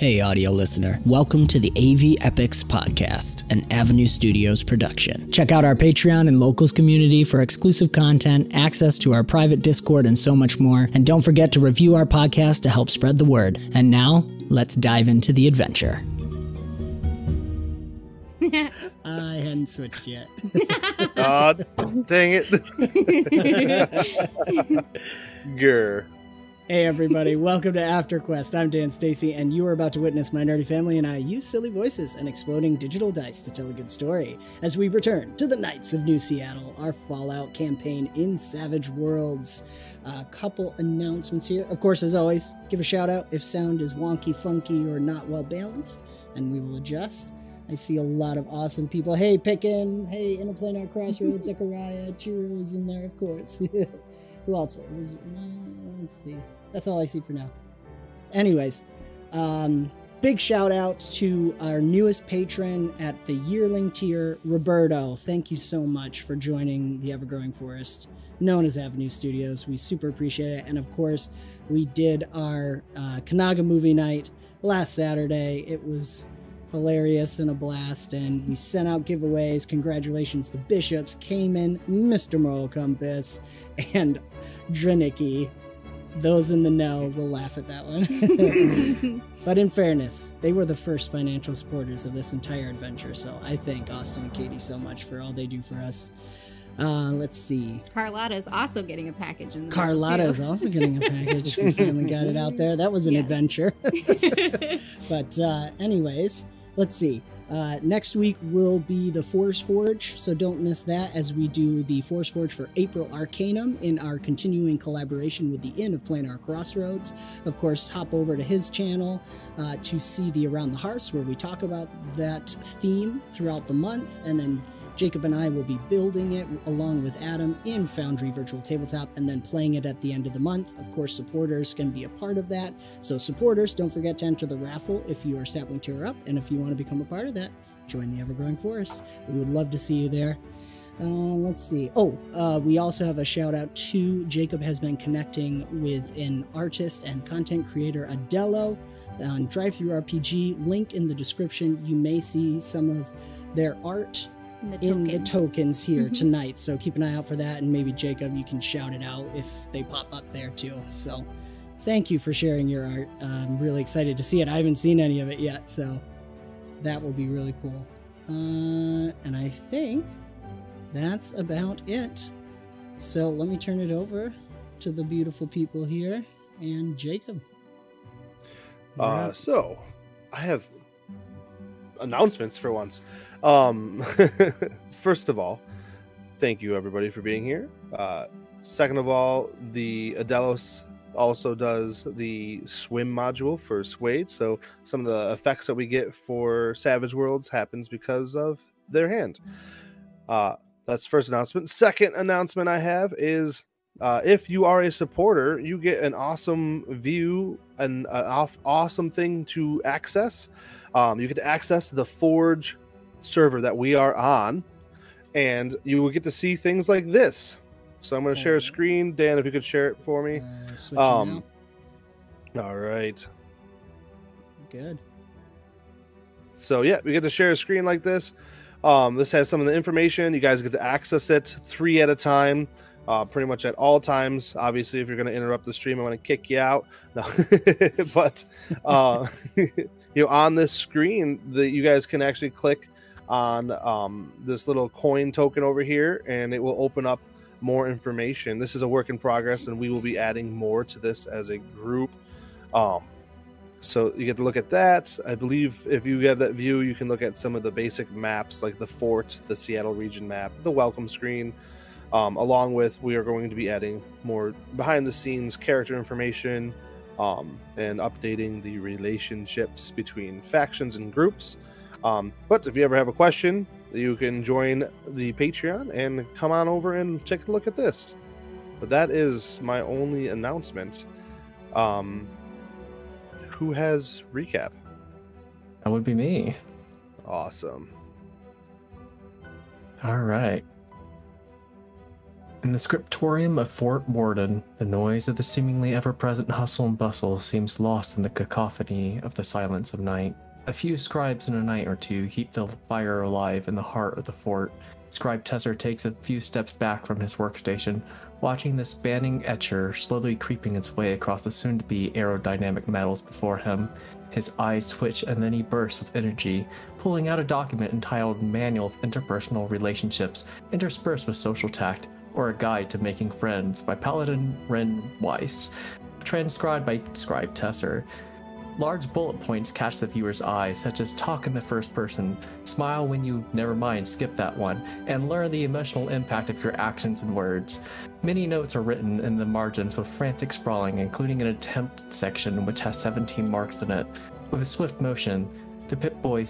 Hey, audio listener. Welcome to the AV Epics Podcast, an Avenue Studios production. Check out our Patreon and locals community for exclusive content, access to our private Discord, and so much more. And don't forget to review our podcast to help spread the word. And now, let's dive into the adventure. I hadn't switched yet. Aw, dang it. Grr. Hey everybody, welcome to AfterQuest. I'm Dan Stacy, and you are about to witness my nerdy family and I use silly voices and exploding digital dice to tell a good story as we return to the Knights of New Seattle, our Fallout campaign in Savage Worlds. A couple announcements here. Of course, as always, give a shout out if sound is wonky, funky, or not well balanced, and we will adjust. I see a lot of awesome people. Hey, Pickin. Hey, Interplanar Crossroads, Zechariah, Chiro's in there, of course. Who else? Was, uh, let's see. That's all I see for now. Anyways, um, big shout out to our newest patron at the yearling tier, Roberto. Thank you so much for joining the Evergrowing Forest, known as Avenue Studios. We super appreciate it. And of course, we did our uh, Kanaga movie night last Saturday. It was hilarious and a blast. And we sent out giveaways. Congratulations to Bishops, Cayman, Mr. Moral Compass, and Drenicki those in the know will laugh at that one. but in fairness, they were the first financial supporters of this entire adventure. So I thank Austin and Katie so much for all they do for us. Uh, let's see. Carlotta is also getting a package. In the Carlotta is also getting a package. we finally got it out there. That was an adventure. but uh, anyways, let's see. Uh, next week will be the Force Forge, so don't miss that as we do the Force Forge for April Arcanum in our continuing collaboration with the Inn of Planar Crossroads. Of course, hop over to his channel uh, to see the Around the Hearths, where we talk about that theme throughout the month, and then Jacob and I will be building it along with Adam in Foundry Virtual Tabletop and then playing it at the end of the month. Of course, supporters can be a part of that. So, supporters, don't forget to enter the raffle if you are sapling tier up. And if you want to become a part of that, join the Evergrowing Forest. We would love to see you there. Uh, let's see. Oh, uh, we also have a shout out to Jacob has been connecting with an artist and content creator, Adello, on DriveThruRPG. Link in the description. You may see some of their art in the in tokens. the tokens here Mhm. tonight. So keep an eye out for that, and maybe Jacob, you can shout it out if they pop up there too. So thank you for sharing your art. I'm really excited to see it. I haven't seen any of it yet, so that will be really cool. Uh, and I think that's about it. So let me turn it over to the beautiful people here and Jacob. You're Uh, so, I have announcements for once. Um, first of all, thank you everybody for being here. Uh, second of all, the Adelos also does the swim module for SWADE, so some of the effects that we get for Savage Worlds happens because of their hand. Uh, that's first announcement. Second announcement I have is uh, if you are a supporter, you get an awesome view and an off- awesome thing to access. Um, you get to access the Forge server that we are on, and you will get to see things like this. So I'm going to share a screen. Dan, if you could share it for me. Uh, Um. All right. Good. So yeah, we get to share a screen like this. Um, this has some of the information. You guys get to access it three at a time, uh, pretty much at all times. Obviously, if you're going to interrupt the stream, I'm going to kick you out. No, but uh, you know, on this screen, that you guys can actually click on um, this little coin token over here, and it will open up more information. This is a work in progress, and we will be adding more to this as a group. Um, so you get to look at that. I believe if you have that view, you can look at some of the basic maps like the fort, the Seattle region map, the welcome screen. Um, along with, we are going to be adding more behind the scenes character information um, and updating the relationships between factions and groups. Um, but if you ever have a question, you can join the Patreon and come on over and take a look at this. But that is my only announcement. Um, who has recap? That would be me. Awesome. All right. In the scriptorium of Fort Warden, the noise of the seemingly ever present hustle and bustle seems lost in the cacophony of the silence of night. A few scribes in a night or two keep the fire alive in the heart of the fort. Scribe Tesser takes a few steps back from his workstation, watching the spanning etcher slowly creeping its way across the soon to be aerodynamic metals before him. His eyes twitch and then he bursts with energy, pulling out a document entitled Manual of Interpersonal Relationships, interspersed with social tact, or a guide to making friends by Paladin Ren Weiss, transcribed by Scribe Tesser. Large bullet points catch the viewer's eye, such as talk in the first person, smile when you never mind, skip that one, and learn the emotional impact of your actions and words. Many notes are written in the margins with frantic sprawling, including an attempt section which has 17 marks in it. With a swift motion, the Pip Boy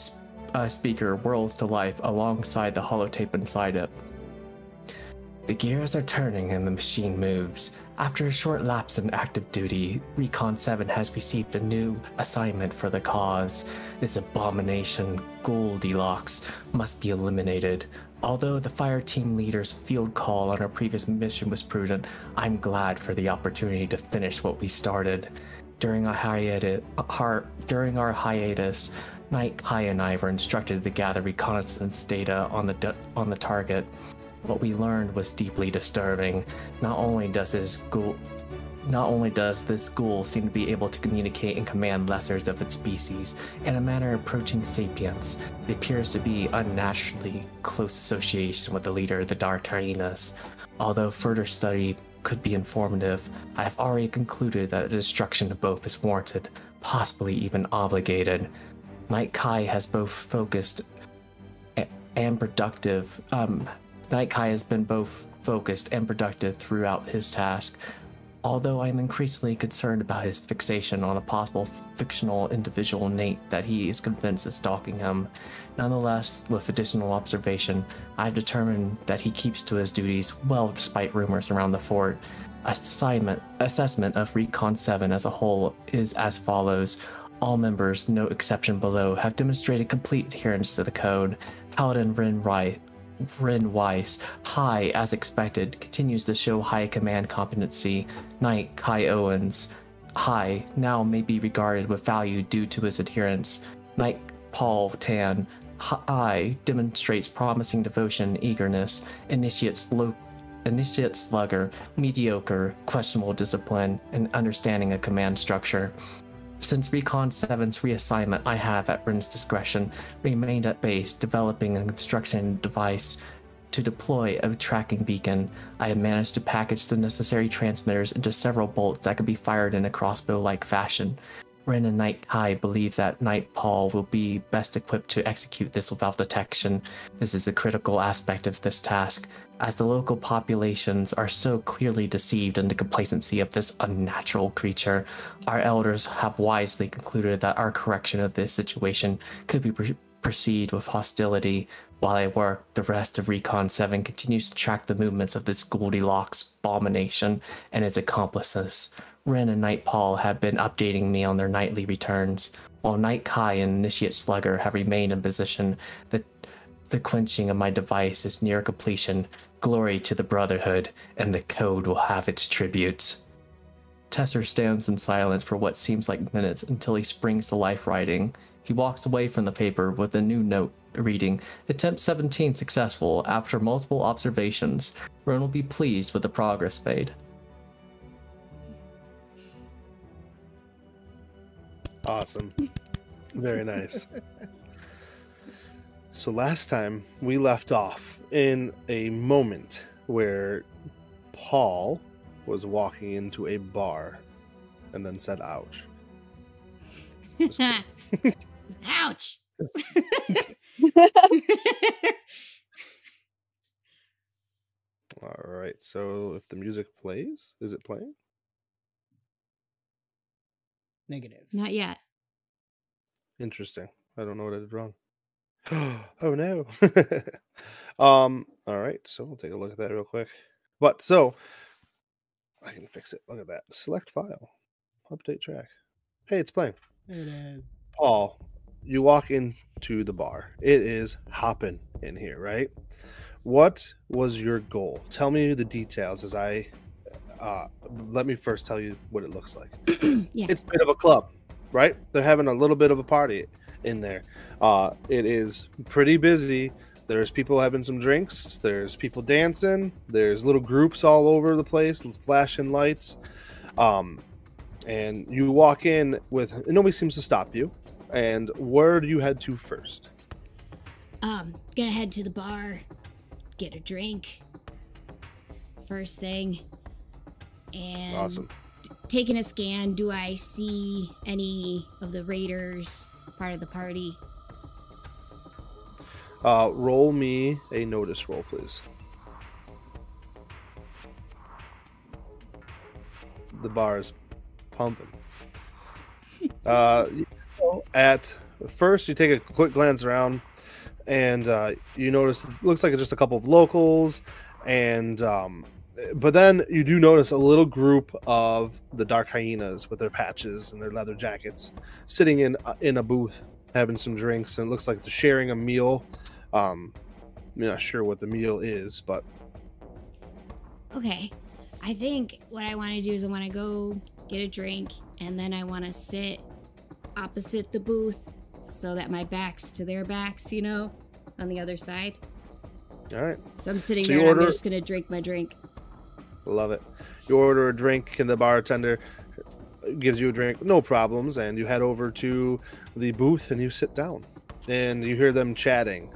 uh, speaker whirls to life alongside the holotape inside it. The gears are turning and the machine moves. After a short lapse in active duty, Recon 7 has received a new assignment for the cause. This abomination, Goldilocks, must be eliminated. Although the fire team leader's field call on our previous mission was prudent, I'm glad for the opportunity to finish what we started. During our hiatus, our, during our hiatus, Knight Kai and I were instructed to gather reconnaissance data on the on the target. What we learned was deeply disturbing. Not only does this ghoul not only does this ghoul seem to be able to communicate and command lessers of its species in a manner approaching sapience, it appears to be unnaturally close association with the leader of the Dark Hyenas. Although further study could be informative, I have already concluded that the destruction of both is warranted, possibly even obligated. Knight Kai has both focused and productive um, Knight Kai has been both focused and productive throughout his task, although I am increasingly concerned about his fixation on a possible fictional individual Nate that he is convinced is stalking him. Nonetheless, with additional observation, I've determined that he keeps to his duties well despite rumors around the fort. Assignment, assessment of Recon 7 as a whole is as follows. All members, no exception below, have demonstrated complete adherence to the code. Paladin Rin Wright, Ren Weiss, high as expected, continues to show high command competency. Knight Kai Owens, high, now may be regarded with value due to his adherence. Knight Paul Tan, high, demonstrates promising devotion and eagerness. Initiate slow initiate slugger, mediocre, questionable discipline, and understanding of command structure. Since Recon 7's reassignment, I have, at Rin's discretion, remained at base, developing a construction device to deploy a tracking beacon. I have managed to package the necessary transmitters into several bolts that could be fired in a crossbow like fashion. Ren and Knight Kai believe that Knight Paul will be best equipped to execute this without detection. This is a critical aspect of this task, as the local populations are so clearly deceived in the complacency of this unnatural creature, our elders have wisely concluded that our correction of this situation could be pre- proceed with hostility. While I work, the rest of Recon 7 continues to track the movements of this Goldilocks abomination and its accomplices. Ren and Knight Paul have been updating me on their nightly returns, while Knight Kai and Initiate Slugger have remained in position. The the quenching of my device is near completion. Glory to the Brotherhood, and the code will have its tributes. Tesser stands in silence for what seems like minutes until he springs to life writing. He walks away from the paper with a new note reading Attempt 17 successful after multiple observations. Ren will be pleased with the progress made. Awesome. Very nice. So last time we left off in a moment where Paul was walking into a bar and then said, ouch. Ouch. All right. So if the music plays, is it playing? Negative. Not yet. Interesting. I don't know what I did wrong. oh no. um, all right, so we'll take a look at that real quick. But so I can fix it. Look at that. Select file. Update track. Hey, it's playing. There it is. Paul, you walk into the bar. It is hopping in here, right? What was your goal? Tell me the details as I. Uh, let me first tell you what it looks like. yeah. It's a bit of a club, right? They're having a little bit of a party in there. Uh, it is pretty busy. There's people having some drinks. There's people dancing. There's little groups all over the place, flashing lights. Um, and you walk in with nobody seems to stop you. And where do you head to first? Um, gonna head to the bar, get a drink. First thing. And Awesome. t- taking a scan, do I see any of the raiders part of the party? Uh, roll me a notice roll, please. The bar is pumping. Uh, at first, you take a quick glance around, and uh, you notice it looks like it's just a couple of locals, and um, but then you do notice a little group of the dark hyenas with their patches and their leather jackets sitting in uh, in a booth having some drinks, and it looks like they're sharing a meal. Um, I'm not sure what the meal is, but Okay. I think what I want to do is I want to go get a drink and then I want to sit opposite the booth so that my back's to their backs, you know, on the other side. all right. So I'm sitting So there and I'm just going to drink my drink. Love it. You order a drink, and the bartender gives you a drink, no problems. And you head over to the booth and you sit down. And you hear them chatting.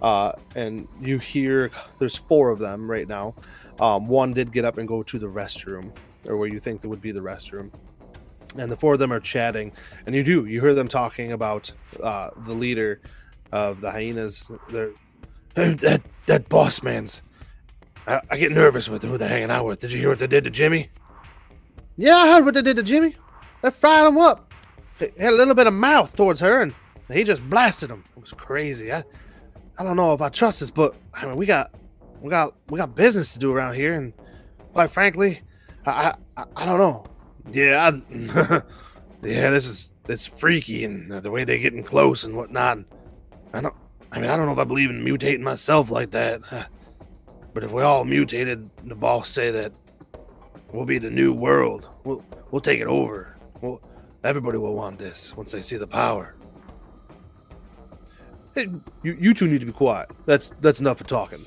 Uh, and you hear there's four of them right now. Um, one did get up and go to the restroom, or where you think there would be the restroom. And the four of them are chatting. And you do, you hear them talking about uh, the leader of the hyenas. They're, that, that boss man's I, I get nervous with who they're hanging out with. Did you hear what they did to Jimmy? Yeah, I heard what they did to Jimmy. They fried him up. He had a little bit of mouth towards her, and he just blasted him. It was crazy. I, I don't know if I trust this, but I mean, we got, we got, we got business to do around here, and quite frankly, I, I, I don't know. Yeah, I, yeah, this is it's freaky, and the way they're getting close and whatnot. I don't. I mean, I don't know if I believe in mutating myself like that. But if we all mutated, the boss say that we'll be the new world. We'll we'll take it over. Well, everybody will want this once they see the power. Hey, you you two need to be quiet. That's that's enough of talking.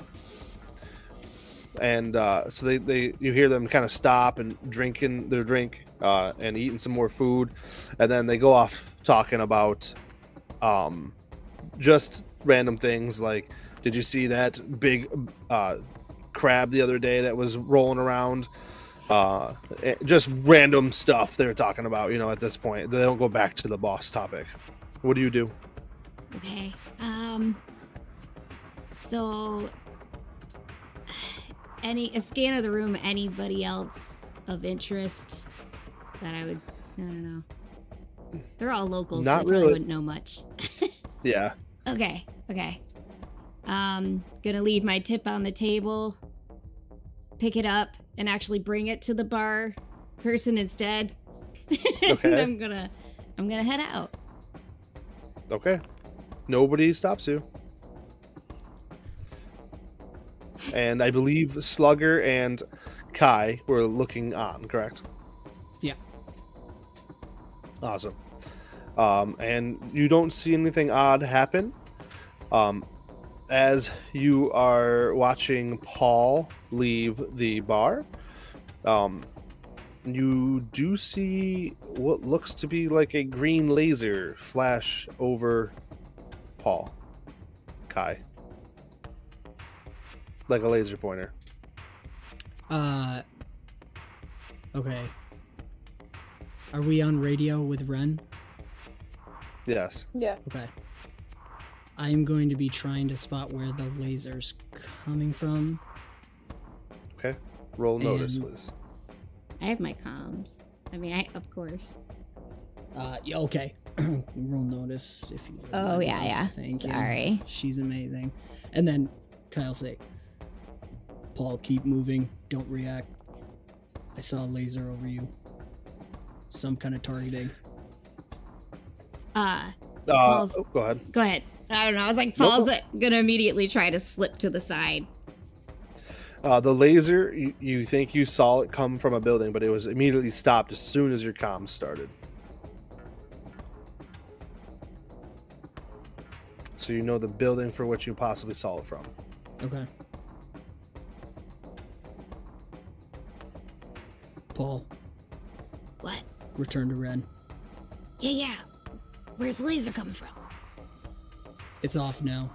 And uh, so they, they you hear them kind of stop and drinking their drink uh, and eating some more food, and then they go off talking about um, just random things like did you see that big uh, crab the other day that was rolling around? Uh, eh, just random stuff they're talking about. You know, at this point, they don't go back to the boss topic. What do you do? Okay. Um. So, any a scan of the room. Anybody else of interest that I would? I don't know. They're all locals. so Not I probably really. wouldn't know much. Yeah. okay. Okay. Um, gonna leave my tip on the table. Pick it up and actually bring it to the bar person instead. And Okay. I'm gonna, I'm gonna head out. Okay. Nobody stops you. And I believe Slugger and Kai were looking on, correct? Yeah. Awesome. Um, and you don't see anything odd happen. Um, as you are watching Paul leave the bar, um, you do see what looks to be like a green laser flash over Paul. Kai. Like a laser pointer. Uh. Okay. Are we on radio with Ren? Yes. Yeah. Okay. I'm going to be trying to spot where the laser's coming from. Okay. Roll notice, And- please. I have my comms. I mean, I of course. Uh, yeah, okay. Roll notice if you. Oh remember. yeah, yeah. Thank you. Sorry. She's amazing. And then Kyle say, Paul, keep moving. Don't react. I saw a laser over you. Some kind of targeting. Uh, Uh, Paul's- oh, go ahead. go ahead. I don't know. I was like, Nope. Paul's gonna immediately try to slip to the side. Uh, the laser, you, you think you saw it come from a building, but it was immediately stopped as soon as your comms started. So you know the building for which you possibly saw it from. Okay. Paul, What? return to Ren. Yeah, yeah. Where's the laser coming from? It's off now.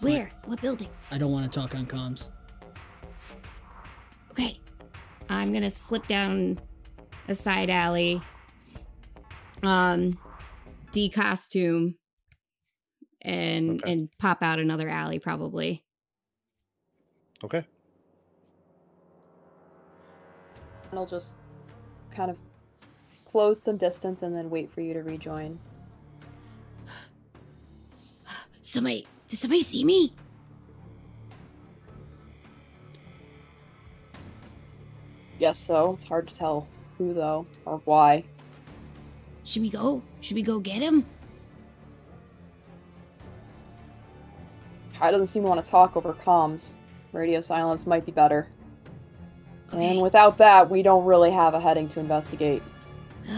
Where? What building? I don't want to talk on comms. Okay. I'm gonna slip down a side alley. Um, decostume, and Okay. and pop out another alley probably. Okay. And I'll just kind of close some distance and then wait for you to rejoin. Somebody, did somebody see me? Yes, so it's hard to tell who though or why. Should we go? Should we go get him? Kai doesn't seem to want to talk over comms. Radio silence might be better. Okay. And without that, we don't really have a heading to investigate.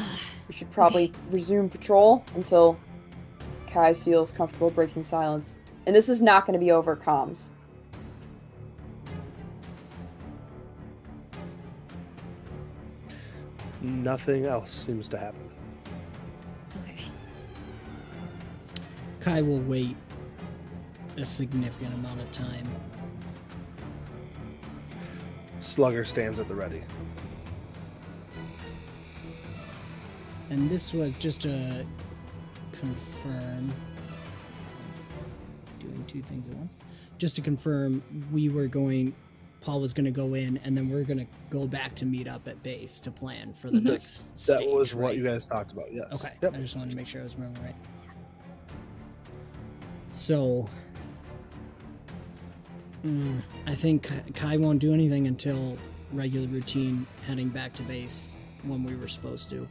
We should probably Okay. resume patrol until Kai feels comfortable breaking silence. And this is not going to be over comms. Nothing else seems to happen. okay. Kai will wait a significant amount of time. Slugger stands at the ready. And this was just to confirm. Doing two things at once. Just to confirm, we were going. Paul was going to go in, and then we're going to go back to meet up at base to plan for the Mhm. next That stage. was what right? you guys talked about. Yes. Okay. Yep. I just wanted to make sure I was remembering right. So, mm, I think Kai- Kai won't do anything until regular routine heading back to base when we were supposed to.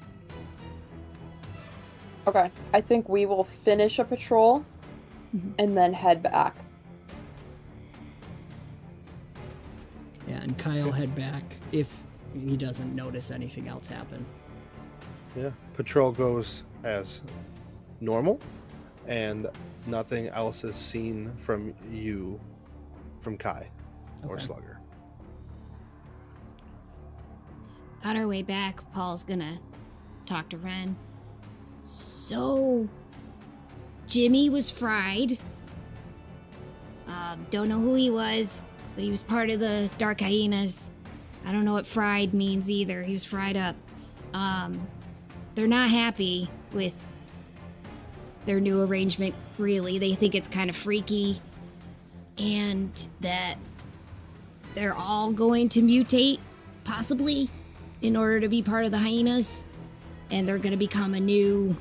Okay. I think we will finish a patrol Mhm. and then head back. Yeah, and Kyle head back if he doesn't notice anything else happen. Yeah. Patrol goes as normal, and nothing else is seen from you, from Kai or Okay. Slugger. On our way back, Paul's gonna talk to Ren. So, Jimmy was fried. Um, don't know who he was, but he was part of the Dark Hyenas. I don't know what fried means either. He was fried up. Um, they're not happy with their new arrangement, really. They think it's kind of freaky, and that they're all going to mutate, possibly in order to be part of the hyenas and they're going to become a new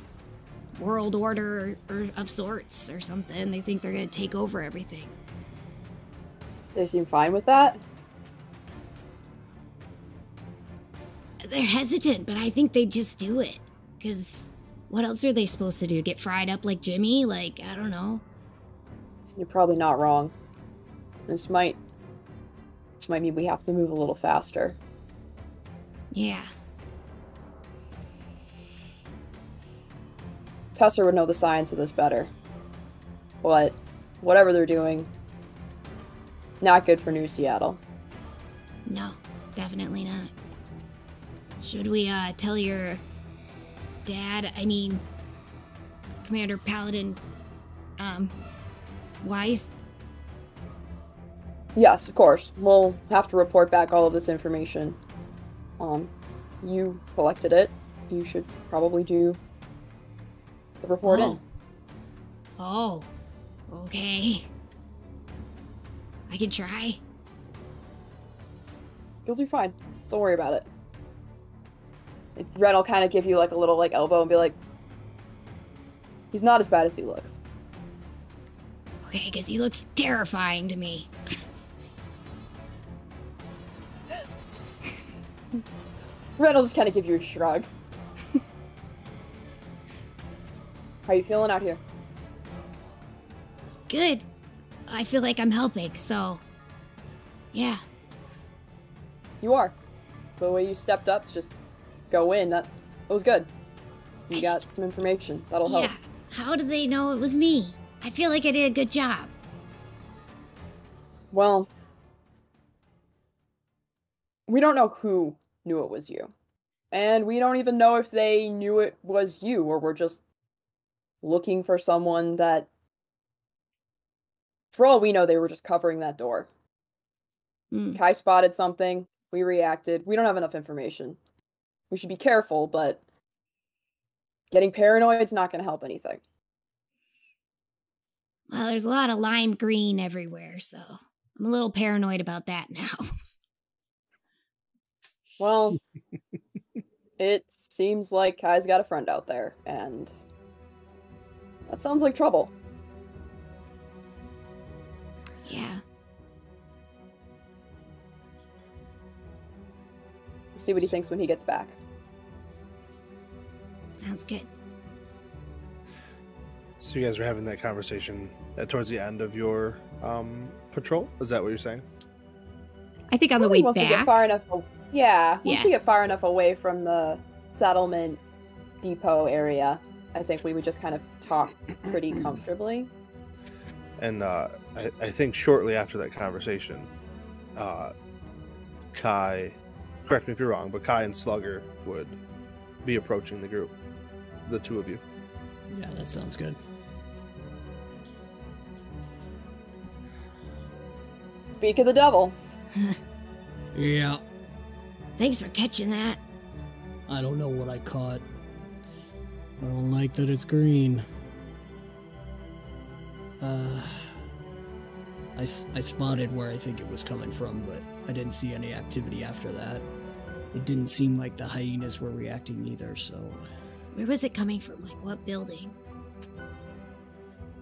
world order or, of sorts or something. They think they're going to take over everything. They seem fine with that. they're hesitant but i think they just do it. Because what else are they supposed to do? Get fried up like jimmy? Like i don't know. You're probably not wrong. This might this might mean we have to move a little faster. yeah Tesser would know the science of this better. But whatever they're doing, not good for New Seattle. no definitely not should we uh tell your dad i mean commander paladin um Weiss Yes, of course. We'll have to report back all of this information. Um, you collected it. You should probably do the report in. Oh. oh. Okay. I can try. You'll do fine. Don't worry about it. It- Ren will kind of give you like a little like elbow and be like, "He's not as bad as he looks." Okay, because he looks terrifying to me. Ren will just kind of give you a shrug. How you feeling out here? good. I feel like I'm helping, so. Yeah. You are. The way you stepped up to just go in, that, that was good. You I got just- some information. That'll help. Yeah. How did they know it was me? I feel like I did a good job. Well, we don't know who knew it was you. And we don't even know if they knew it was you or were just looking for someone that. For all we know, they were just covering that door. Hmm. Kai spotted something. We reacted. We don't have enough information. We should be careful, but getting paranoid's not going to help anything. Well, there's a lot of lime green everywhere, so I'm a little paranoid about that now. Well, it seems like Kai's got a friend out there, and that sounds like trouble. yeah. see what he thinks when he gets back. Sounds good. So you guys are having that conversation uh, towards the end of your um, patrol. Is that what you're saying? I think on the Probably way once we get far enough, yeah, once Yeah. we get far enough away from the settlement depot area, I think we would just kind of talk pretty comfortably. And uh, I, I think shortly after that conversation, uh, Kai, correct me if you're wrong, but Kai and Slugger would be approaching the group, the two of you. Yeah, that sounds good. Speak of the devil. Yeah. Thanks for catching that. I don't know what I caught. I don't like that it's green. Uh, I, s- I spotted where I think it was coming from, but I didn't see any activity after that. It didn't seem like the hyenas were reacting either, so. Where was it coming from? Like what building?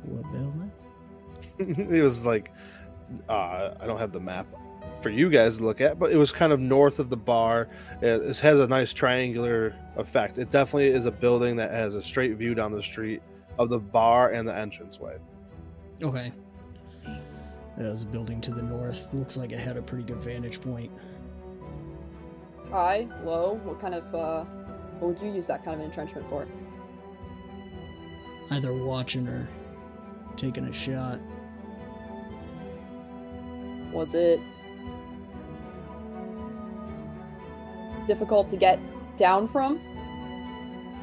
What building? it was like, uh, I don't have the map for you guys to look at, but it was kind of north of the bar. It, it has a nice triangular effect. It definitely is a building that has a straight view down the street of the bar and the entranceway. Okay. That was a building to the north. Looks like it had a pretty good vantage point. High, low, what kind of, uh, what would you use that kind of entrenchment for? Either watching or taking a shot. Was it difficult to get down from?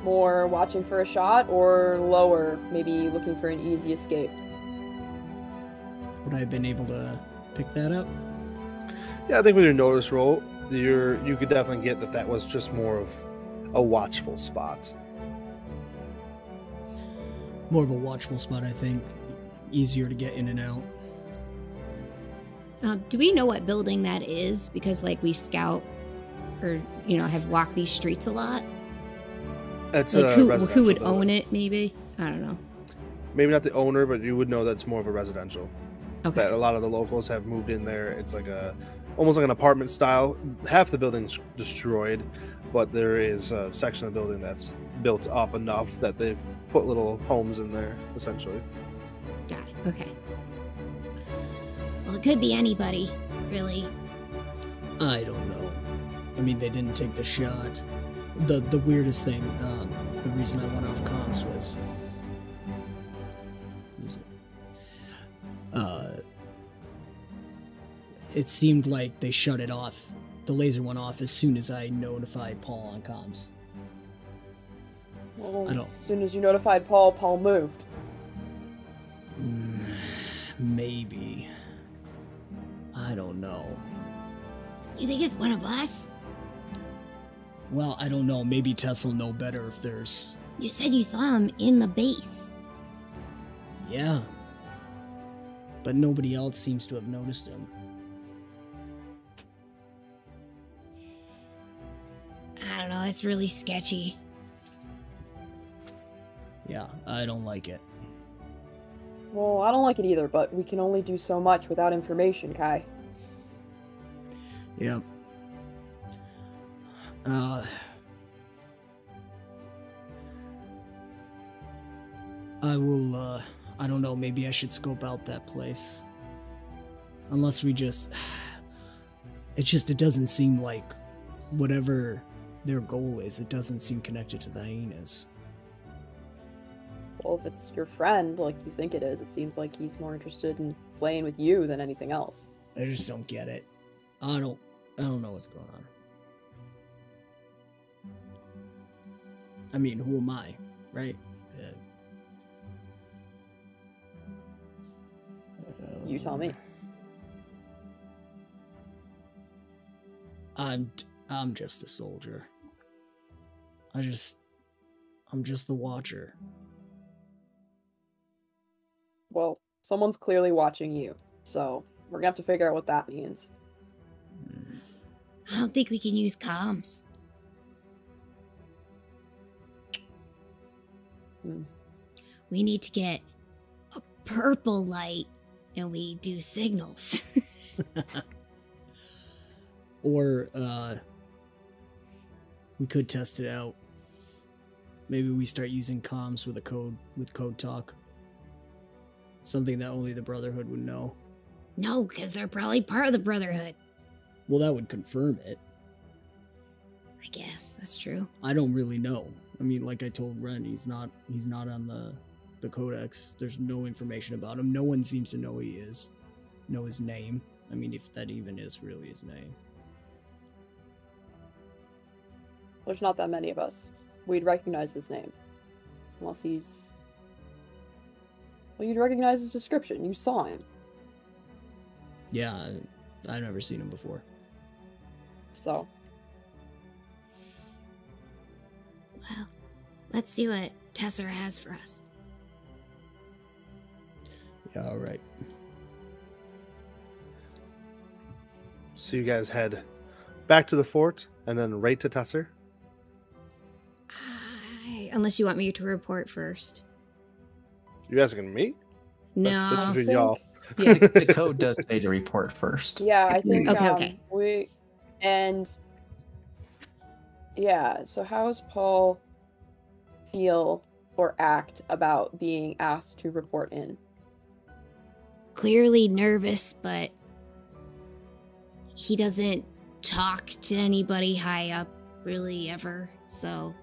More watching for a shot, or lower, maybe looking for an easy escape? Would I have been able to pick that up? Yeah, I think with your notice roll, you're you could definitely get that that was just more of a watchful spot. More of a watchful spot, I think. Easier to get in and out. Um, do we know what building that is? Because like we scout or you know have walked these streets a lot. It's Like a who who would building. own it? Maybe I don't know. Maybe not the owner, but you would know that's more of a residential. Okay. That a lot of the locals have moved in there. It's like a almost like an apartment style. Half the building's destroyed, but there is a section of the building that's built up enough that they've put little homes in there, essentially. Got it. Okay. Well, it could be anybody, really. I don't know. I mean, they didn't take the shot. The the weirdest thing, um, the reason I went off comms was. was it? Uh, it seemed like they shut it off. The laser went off as soon as I notified Paul on comms. Well, I don't- as soon as you notified Paul, Paul moved. Mm, Maybe. I don't know. You think it's one of us? Well, I don't know. Maybe Tess will know better if there's. You said you saw him in the base. Yeah. But nobody else seems to have noticed him. I don't know. It's really sketchy. Yeah, I don't like it. Well, I don't like it either, but we can only do so much without information, Kai. Yep. Uh. I will, uh. I don't know. Maybe I should scope out that place. Unless we just. It just it doesn't seem like whatever their goal is. It doesn't seem connected to the hyenas. Well, if it's your friend, like you think it is, it seems like he's more interested in playing with you than anything else. I just don't get it. I don't. I don't know what's going on. I mean, who am I, right? Uh, You tell me. I'm I'm just a soldier. I just I'm just the watcher. Well, someone's clearly watching you, so we're gonna have to figure out what that means. I don't think we can use comms. Hmm. We need to get a purple light and we do signals. Or uh we could test it out. Maybe we start using comms with a code with code talk. Something that only the Brotherhood would know. no, because they're probably part of the Brotherhood. Well, that would confirm it. I guess that's true. I don't really know. I mean, like I told Ren, he's not he's not on the the codex. There's no information about him. No one seems to know who he is. Know his name. I mean, if that even is really his name. There's not that many of us. We'd recognize his name. Unless he's. Well, you'd recognize his description. You saw him. Yeah, I, I've never seen him before. So, Well, let's see what Tesser has for us. Yeah, all right. So you guys head back to the fort and then right to Tesser. I, unless you want me to report first. You asking me? No. That's, that's between y'all. Yeah, the, the code does say to report first. yeah, I think. Okay, um, okay. We. And. Yeah, so how does Paul feel or act about being asked to report in? Clearly nervous, but he doesn't talk to anybody high up really ever. So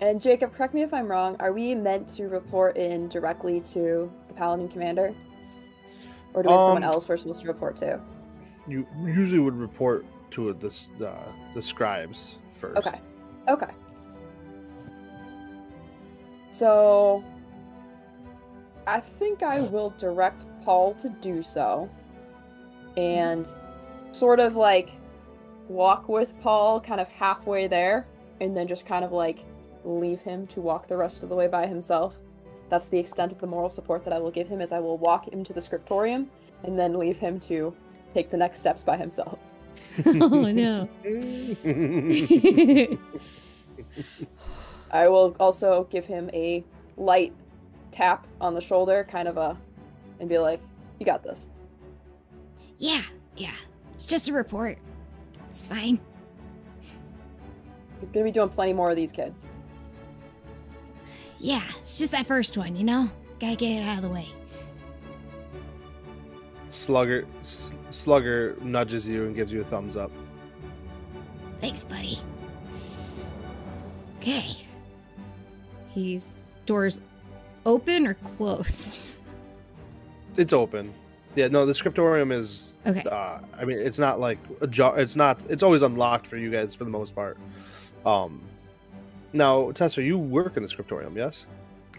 And Jacob, correct me if I'm wrong. Are we meant to report in directly to the Paladin Commander, or do we have someone Um, else we're supposed to report to? You usually would report to the s- the, scribes first. Okay. Okay. So, I think I will direct Paul to do so, and sort of like walk with Paul, kind of halfway there, and then just kind of like leave him to walk the rest of the way by himself. That's the extent of the moral support that I will give him. Is I will walk him to the scriptorium, and then leave him to take the next steps by himself. Oh no. I will also give him a light tap on the shoulder, kind of a, and be like, "You got this." yeah, yeah. It's just a report. It's fine. You're gonna be doing plenty more of these, kid. Yeah, it's just that first one, you know? Gotta get it out of the way. Slugger S- Slugger nudges you and gives you a thumbs up. Thanks, buddy. Okay. He's doors open or closed? It's open. Yeah, no, the scriptorium is. Okay. Uh, I mean, it's not like a jar. It's not. It's always unlocked for you guys for the most part. Um, now, Tesser, you work in the scriptorium, yes?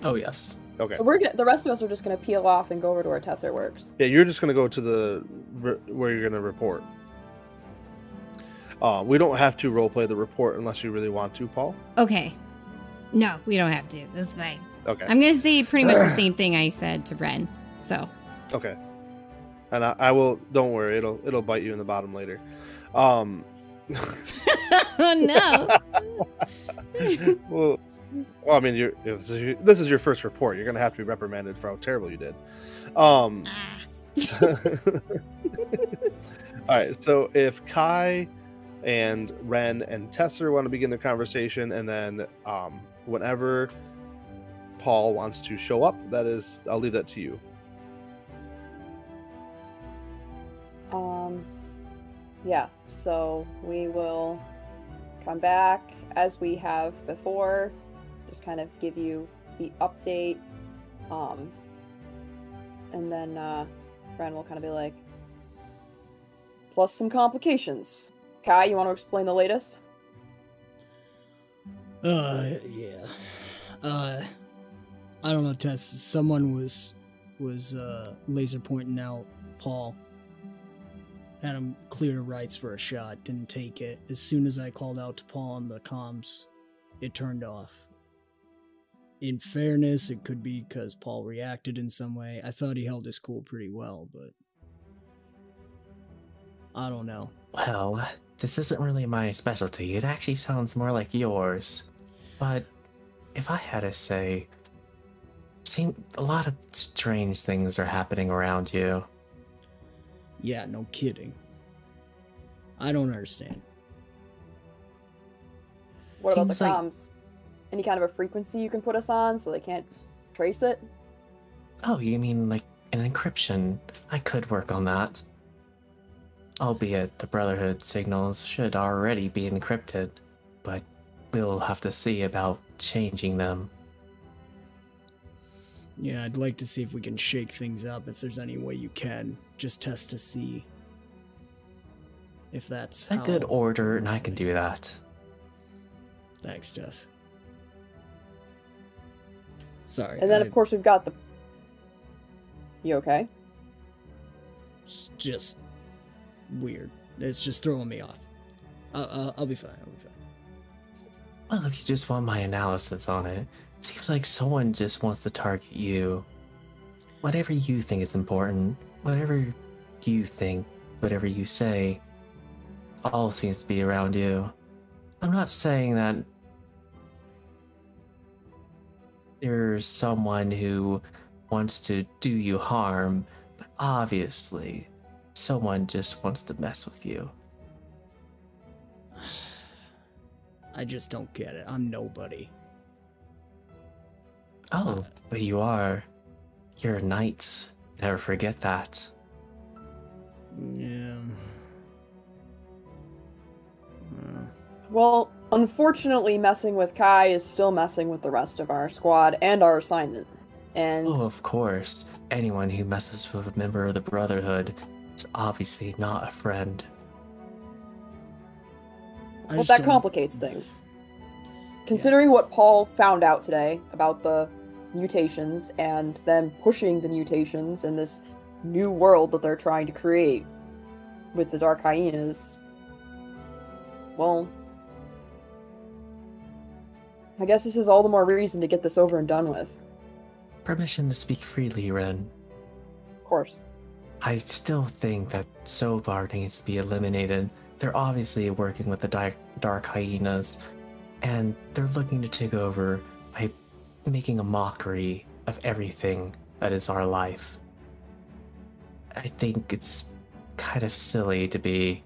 Oh yes. Okay. So we're gonna, the rest of us are just gonna peel off and go over to where Tesser works. Yeah, you're just gonna go to the where you're gonna report. Uh, we don't have to roleplay the report unless you really want to, Paul. Okay. No, we don't have to. That's fine. Okay. I'm gonna say pretty much the same thing I said to Ren. So Okay. And I, I will. Don't worry. It'll it'll bite you in the bottom later. Um. Oh no. well, well, I mean, you're, if this is your- this is your first report. You're gonna have to be reprimanded for how terrible you did. Um. Ah, All right. So if Kai and Ren and Tesser want to begin their conversation, and then um, whenever Paul wants to show up, that is, I'll leave that to you. Um, yeah, so we will come back as we have before, just kind of give you the update. Um, and then uh, Ren will kind of be like, plus some complications. Kai, you want to explain the latest? Uh, yeah. Uh, I don't know, Tess. Someone was was uh laser pointing out Paul. Had him clear to rights for a shot. Didn't take it. As soon as I called out to Paul on the comms, it turned off. In fairness, it could be because Paul reacted in some way. I thought he held his cool pretty well, but I don't know. Well, this isn't really my specialty. It actually sounds more like yours. But if I had to say, seem a lot of strange things are happening around you. Yeah, no kidding. I don't understand. What about the Seems like- comms? Any kind of a frequency you can put us on so they can't trace it? Oh, you mean like an encryption? I could work on that. Albeit the Brotherhood signals should already be encrypted, but we'll have to see about changing them. Yeah, I'd like to see if we can shake things up if there's any way you can. Just test to see if that's A how good order, and I can do that. Thanks, Tess. Sorry. And then, I- of course, we've got the. You okay? it's just weird. It's just throwing me off. Uh, uh, I'll be fine. I'll be fine. Well, if you just want my analysis on it, it seems like someone just wants to target you. Whatever you think is important, whatever you think, whatever you say, all seems to be around you. I'm not saying that there's someone who wants to do you harm, but obviously, someone just wants to mess with you. I just don't get it. I'm nobody. Oh, but you are. You're a knight. Never forget that. Yeah. Well, unfortunately, messing with Kai is still messing with the rest of our squad and our assignment. And Oh, of course. Anyone who messes with a member of the Brotherhood is obviously not a friend. I well, that don't- complicates things. Considering what Paul found out today about the mutations and them pushing the mutations in this new world that they're trying to create with the Dark Hyenas, well, I guess this is all the more reason to get this over and done with. Permission to speak freely, Ren. Of course. I still think that Sobar needs to be eliminated. They're obviously working with the Dark, dark Hyenas, and they're looking to take over by making a mockery of everything that is our life. I think it's kind of silly to be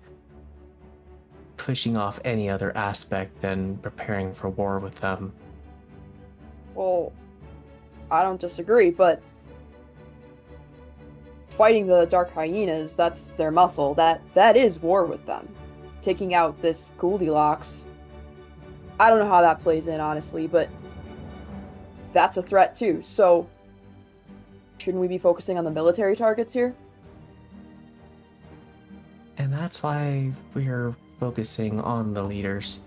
pushing off any other aspect than preparing for war with them. Well, I don't disagree, but fighting the dark hyenas, that's their muscle. That that is war with them. Taking out this Goldilocks. I don't know how that plays in honestly, but that's a threat too. So shouldn't we be focusing on the military targets here? And that's why we're focusing on the leaders.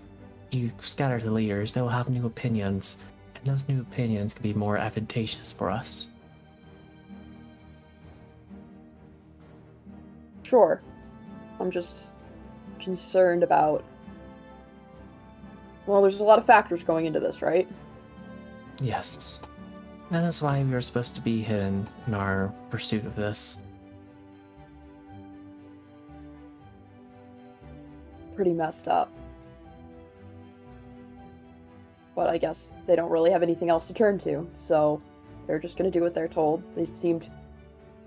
You scatter the leaders, they'll have new opinions, and those new opinions can be more advantageous for us. Sure. I'm just concerned about well, there's a lot of factors going into this, right? Yes. That is why we are supposed to be hidden in our pursuit of this. Pretty messed up. But I guess they don't really have anything else to turn to, so they're just gonna do what they're told. They seemed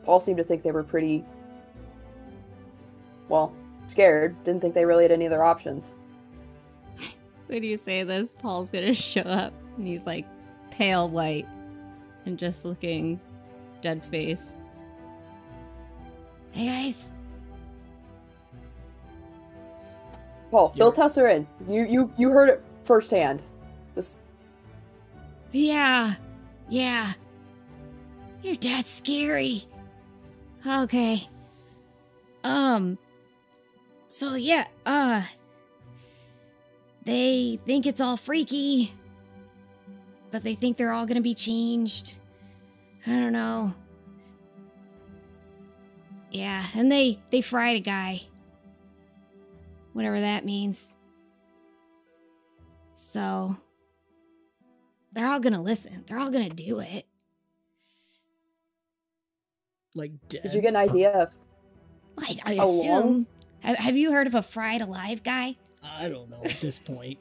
Paul seemed to think they were pretty well, scared. Didn't think they really had any other options. When you say this, Paul's gonna show up and he's like pale white, and just looking dead face. Hey guys. Paul, fill You're- Tesser in. You you you heard it firsthand. This Yeah. Yeah. Your dad's scary. Okay. Um. So yeah, uh. They think it's all freaky, but they think they're all gonna be changed. I don't know. Yeah, and they they fried a guy. Whatever that means. So they're all gonna listen. They're all gonna do it. Like dead. did you get an idea of I, I How long? assume. Have, have you heard of a fried alive guy? I don't know at this point.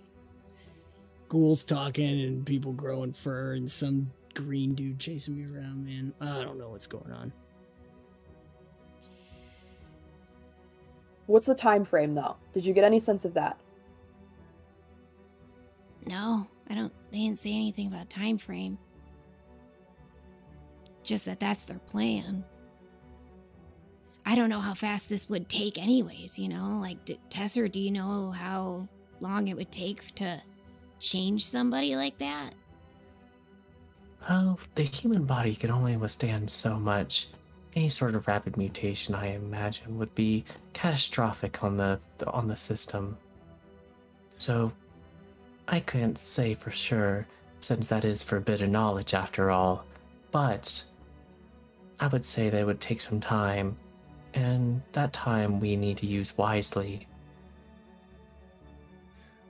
Ghouls talking and people growing fur and some green dude chasing me around, man. I don't know what's going on. What's the time frame though? Did you get any sense of that? No, I don't. They didn't say anything about time frame. Just that that's their plan. I don't know how fast this would take, anyways. You know, like d- Tesser, do you know how long it would take to change somebody like that? Well, the human body can only withstand so much. Any sort of rapid mutation, I imagine, would be catastrophic on the on the system. So, I couldn't say for sure, since that is forbidden knowledge after all. But I would say that it would take some time, and that time we need to use wisely.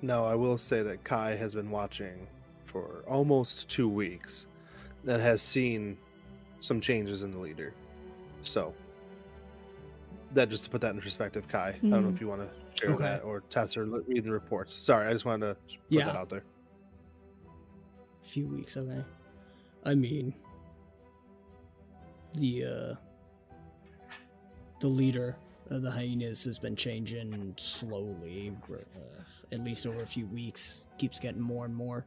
No, I will say that Kai has been watching for almost two weeks and has seen some changes in the leader. So, that just to put that in perspective, Kai. I don't know if you want to share Okay. that or test or read the reports. Sorry, I just wanted to put Yeah. that out there. A few weeks, okay. I mean, the uh, the leader of the hyenas has been changing slowly, uh, at least over a few weeks. Keeps getting more and more.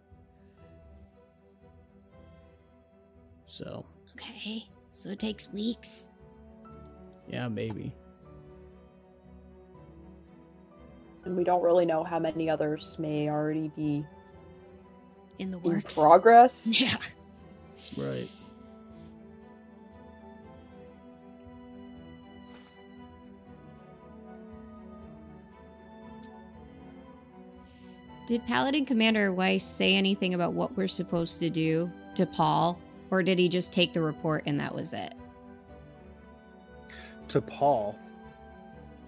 So, Okay, so it takes weeks. Yeah, maybe. And we don't really know how many others may already be In the works. in progress. Yeah. Right. Did Paladin Commander Weiss say anything about what we're supposed to do to Paul? Or did he just take the report and that was it? To Paul.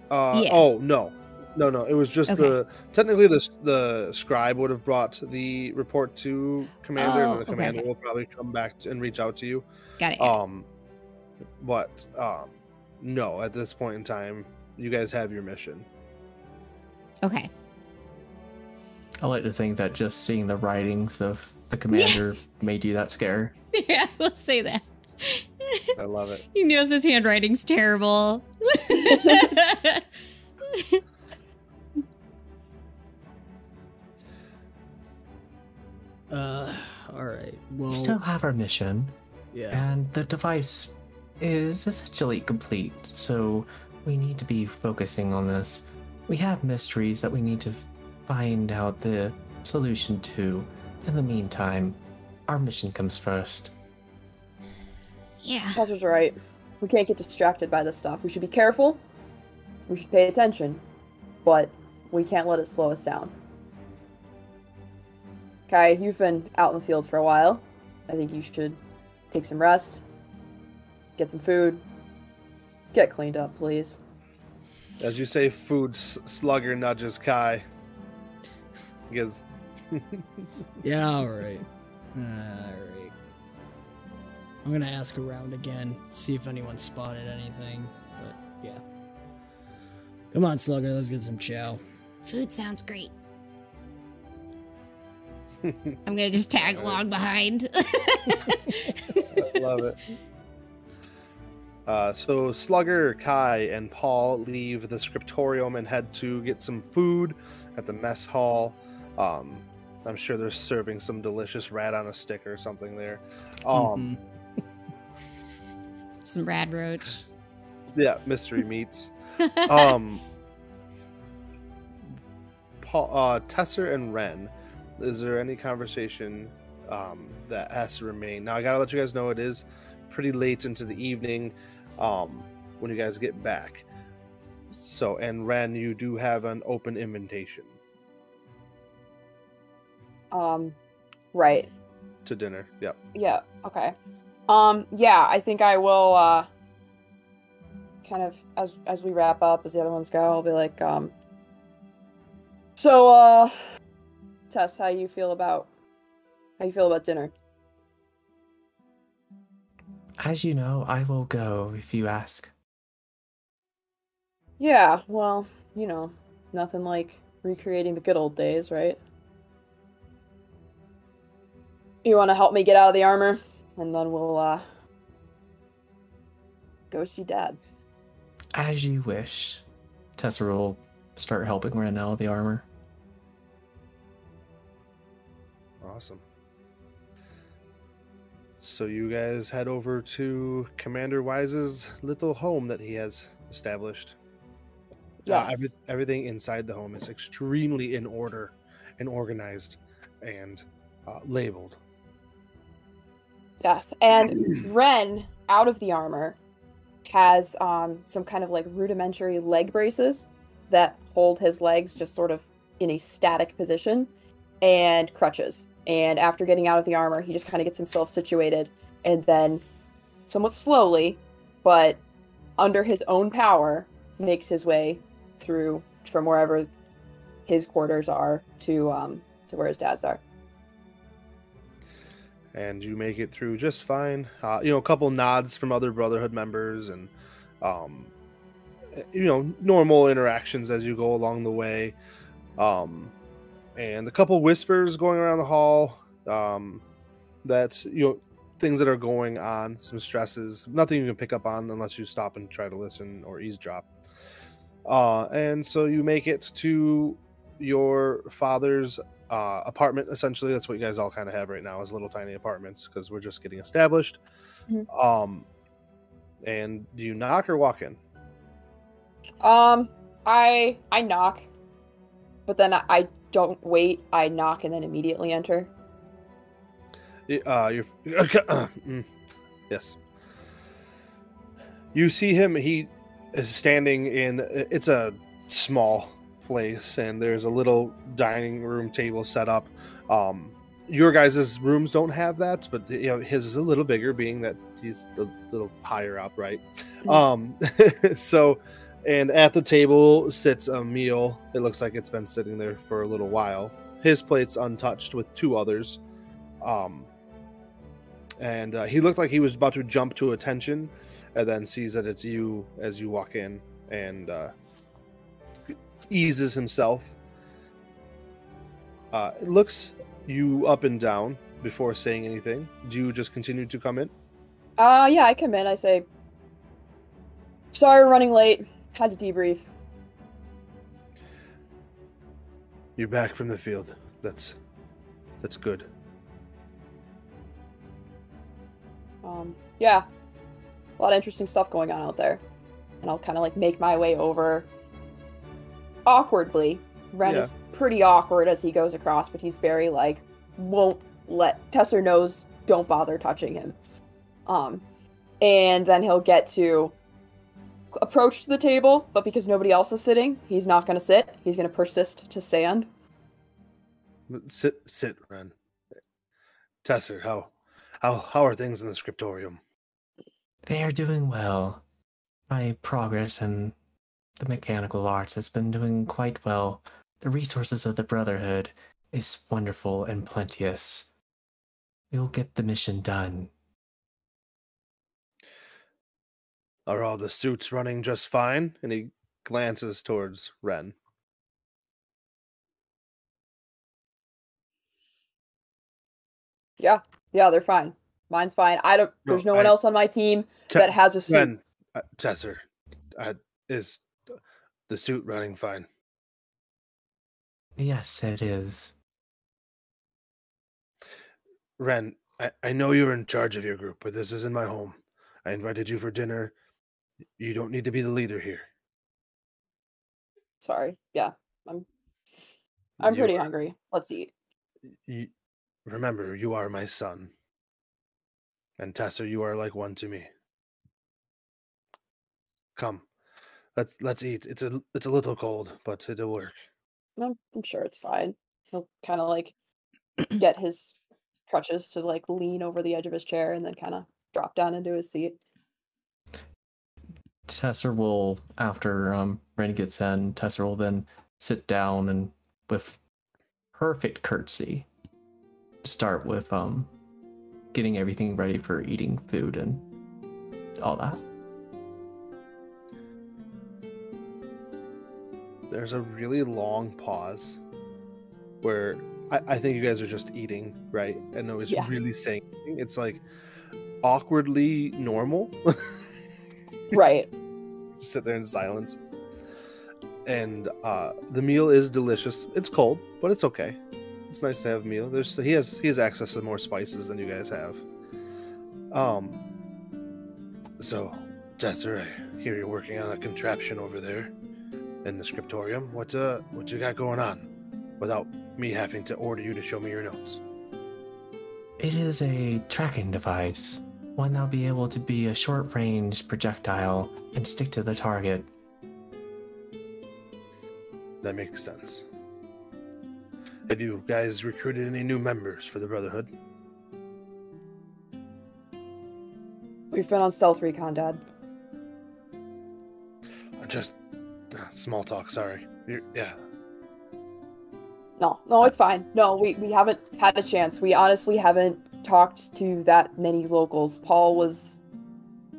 Uh, Yeah. Oh no, no, no. It was just Okay. the technically the the scribe would have brought the report to commander, Oh, and the okay, commander okay. will probably come back and reach out to you. Got it. got it. Um, but um, no, at this point in time, you guys have your mission. okay. I like to think that just seeing the writings of the commander made you that scare. yeah, we'll say that. I love it. he knows his handwriting's terrible. Uh, all right. Well, We still have our mission, yeah. and the device is essentially complete, so we need to be focusing on this. We have mysteries that we need to find out the solution to. In the meantime, our mission comes first. Yeah. Professor's right. We can't get distracted by this stuff. We should be careful. We should pay attention, but we can't let it slow us down. Kai, you've been out in the field for a while. I think you should take some rest, get some food, get cleaned up, please. As you say, food s- slugger nudges Kai. Because Yeah, alright. all right. All right. I'm gonna ask around again, see if anyone spotted anything. But yeah. Come on, Slugger, let's get some chow. Food sounds great. I'm gonna just tag along behind. I love it. Uh, so Slugger, Kai, and Paul leave the scriptorium and head to get some food at the mess hall. Um, I'm sure they're serving some delicious rat on a stick or something there. Um, Mhm. Some Brad roach. yeah, mystery meats. um, Paul, uh, Tesser and Ren, is there any conversation um, that has to remain? Now, I gotta let you guys know it is pretty late into the evening um, when you guys get back. So, and Ren, you do have an open invitation Um, right. to dinner. Yep. Yeah. Okay. Um. Yeah. I think I will. Uh. Kind of as as we wrap up, as the other ones go, I'll be like, um. So, uh, Tess, how you feel about how you feel about dinner? As you know, I will go if you ask. Yeah. Well, you know, nothing like recreating the good old days, right? You want to help me get out of the armor, and then we'll uh go see Dad. As you wish. Tesser will start helping Ren out of the armor. Awesome. So you guys head over to Commander Weiss's little home that he has established. Uh, Yes. every- everything inside the home is extremely in order and organized and uh, labeled. Yes, and Ren, out of the armor, has um, some kind of like rudimentary leg braces that hold his legs just sort of in a static position, and crutches. And after getting out of the armor, he just kind of gets himself situated, and then, somewhat slowly, but under his own power, makes his way through from wherever his quarters are to um to where his dad's are. And you make it through just fine. Uh, you know, a couple nods from other Brotherhood members, and um, you know, normal interactions as you go along the way, um, and a couple whispers going around the hall. Um, that you know, things that are going on, some stresses, nothing you can pick up on unless you stop and try to listen or eavesdrop. Uh, and so you make it to your father's uh, apartment. Essentially, that's what you guys all kind of have right now is little tiny apartments because we're just getting established. Mhm. Um, and do you knock or walk in? Um, I I knock, but then I, I don't wait. I knock and then immediately enter. Uh, you're Mm, yes. You see him. He is standing in. It's a small place, and there's a little dining room table set up. Um, your guys' rooms don't have that, but you know his is a little bigger, being that he's a little higher up, right? Um, so, and at the table sits a meal. It looks like it's been sitting there for a little while. His plate's untouched with two others. Um, and uh, he looked like he was about to jump to attention, and then sees that it's you as you walk in, and uh, eases himself. Uh, it looks you up and down before saying anything. Do you just continue to come in? Uh, yeah, I come in. I say, "Sorry, we're running late. Had to debrief." You're back from the field. That's that's good. Um, yeah, a lot of interesting stuff going on out there, and I'll kind of like make my way over awkwardly. Ren Yeah. is pretty awkward as he goes across, but he's very like won't let Tesser knows don't bother touching him. Um, and then he'll get to approach to the table, but because nobody else is sitting, he's not going to sit. He's going to persist to stand. Sit, sit, Ren. Tesser, how, how, how are things in the scriptorium? They are doing well. My progress in the mechanical arts has been doing quite well. The resources of the Brotherhood is wonderful and plenteous. We'll get the mission done. Are all the suits running just fine? And he glances towards Ren. Yeah, yeah, they're fine. Mine's fine. I don't. No, There's no one I- else on my team Te- that has a suit. Ren, uh, Tesser, uh, is the suit running fine? Yes, it is. Ren, I, I know you're in charge of your group, but this isn't my home. I invited you for dinner. You don't need to be the leader here. Sorry. Yeah, I'm. I'm You pretty are- hungry. Let's eat. You, remember, you are my son. And Tesser, you are like one to me. Come, let's let's eat. It's a it's a little cold, but it'll work. I'm, I'm sure it's fine. He'll kind of like get his crutches to like lean over the edge of his chair and then kind of drop down into his seat. Tesser will, after um, Ren gets in, Tesser will then sit down and, with perfect courtesy, start with um, getting everything ready for eating food and all that. There's a really long pause where I, I think you guys are just eating, right? And nobody's Yeah. really saying anything. It's like awkwardly normal. Right. just sit there in silence. And uh, the meal is delicious. It's cold, but it's okay. It's nice to have a meal. There's he has he has access to more spices than you guys have. Um. So, I hear you're working on a contraption over there in the scriptorium. What uh, what you got going on? Without me having to order you to show me your notes. It is a tracking device, one that'll be able to be a short range projectile and stick to the target. That makes sense. Have you guys recruited any new members for the Brotherhood? We've been on stealth recon, Dad. I just small talk. Sorry. You're, yeah. No, no, it's fine. No, we, we haven't had a chance. We honestly haven't talked to that many locals. Paul was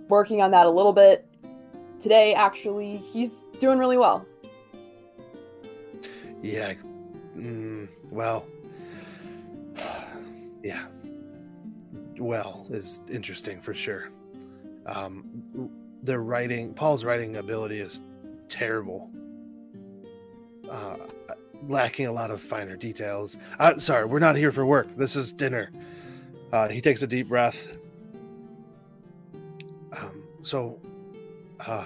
working on that a little bit today, actually. He's doing really well. Yeah. Mm, well. Yeah. Well is interesting for sure. Um, their writing, Paul's writing ability is terrible. Uh, lacking a lot of finer details. I'm sorry, we're not here for work. This is dinner. Uh, he takes a deep breath. Um, so, uh,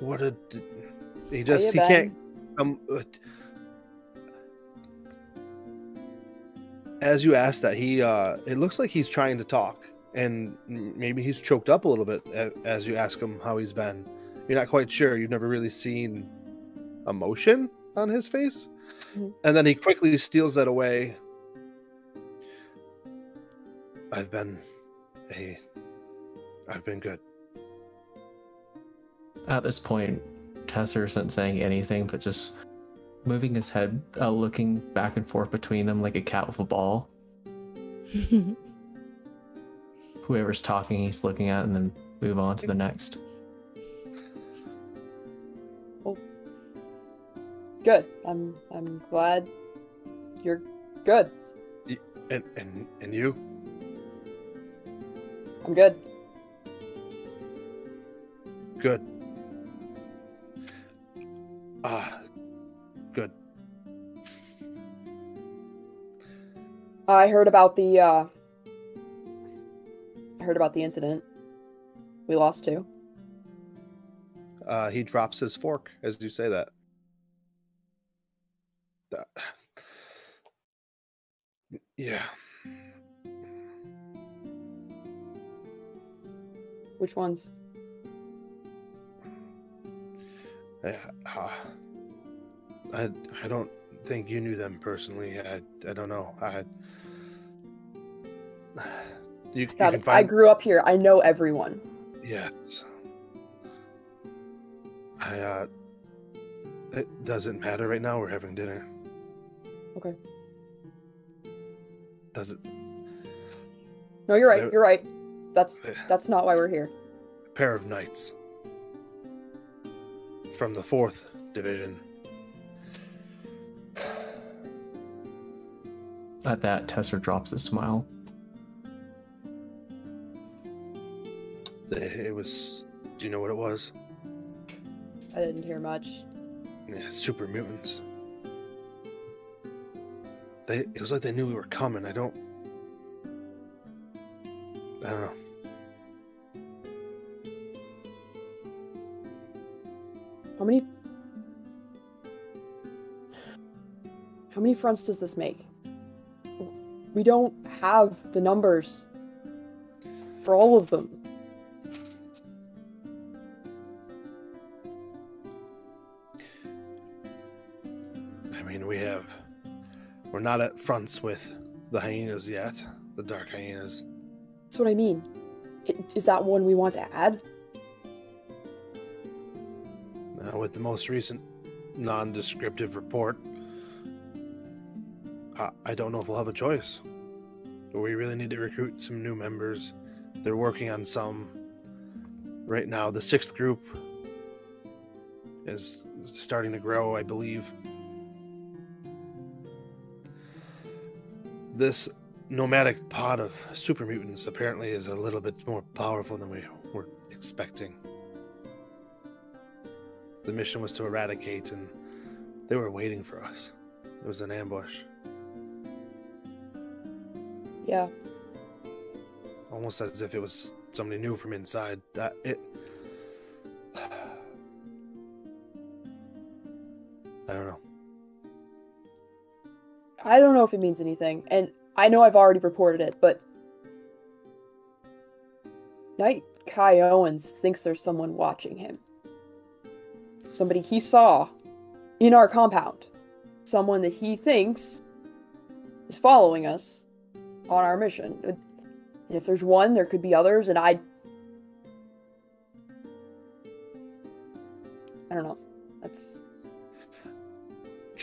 what did he just he been? can't um uh, as you ask that he uh it looks like he's trying to talk and maybe he's choked up a little bit as you ask him how he's been. You're not quite sure. You've never really seen emotion on his face. Mhm. and then he quickly steals that away. I've been a i've been good. At this point, Tesser isn't saying anything but just moving his head, uh, looking back and forth between them like a cat with a ball. Whoever's talking, he's looking at, and then move on to the next. Oh. Good. I'm I'm glad you're good. and and and you I'm good. good ah good I heard about the uh I heard about the incident. We lost two. Uh, he drops his fork as you say that. That- Yeah. Which ones? Yeah. Uh, I I don't think you knew them personally. I I don't know. I. You, you God, can I find. grew up here. I know everyone. Yes. I uh. It doesn't matter right now. We're having dinner. Okay. Does it? No, you're right. There- You're right. That's that's not why we're here. A pair of knights from the fourth division. At that, Tesser drops a smile. It it was. Do you know what it was? I didn't hear much. Yeah, super mutants. They it was like they knew we were coming. I don't I don't know. How many How many fronts does this make? We don't have the numbers for all of them. Not at fronts with the hyenas yet. The dark hyenas. That's what I mean. Is that one we want to add? Uh, with the most recent non-descriptive report, I, I don't know if we'll have a choice. But We really need to recruit some new members. They're working on some right now. The sixth group is starting to grow, I believe. This nomadic pod of super mutants apparently is a little bit more powerful than we were expecting. The mission was to eradicate, and they were waiting for us. It was an ambush, Yeah. almost as if it was somebody new from inside. That it. I don't know. I don't know if it means anything, and I know I've already reported it, but Knight Kai Owens thinks there's someone watching him. Somebody he saw in our compound. Someone that he thinks is following us on our mission. And if there's one, there could be others, and I. I don't know. That's.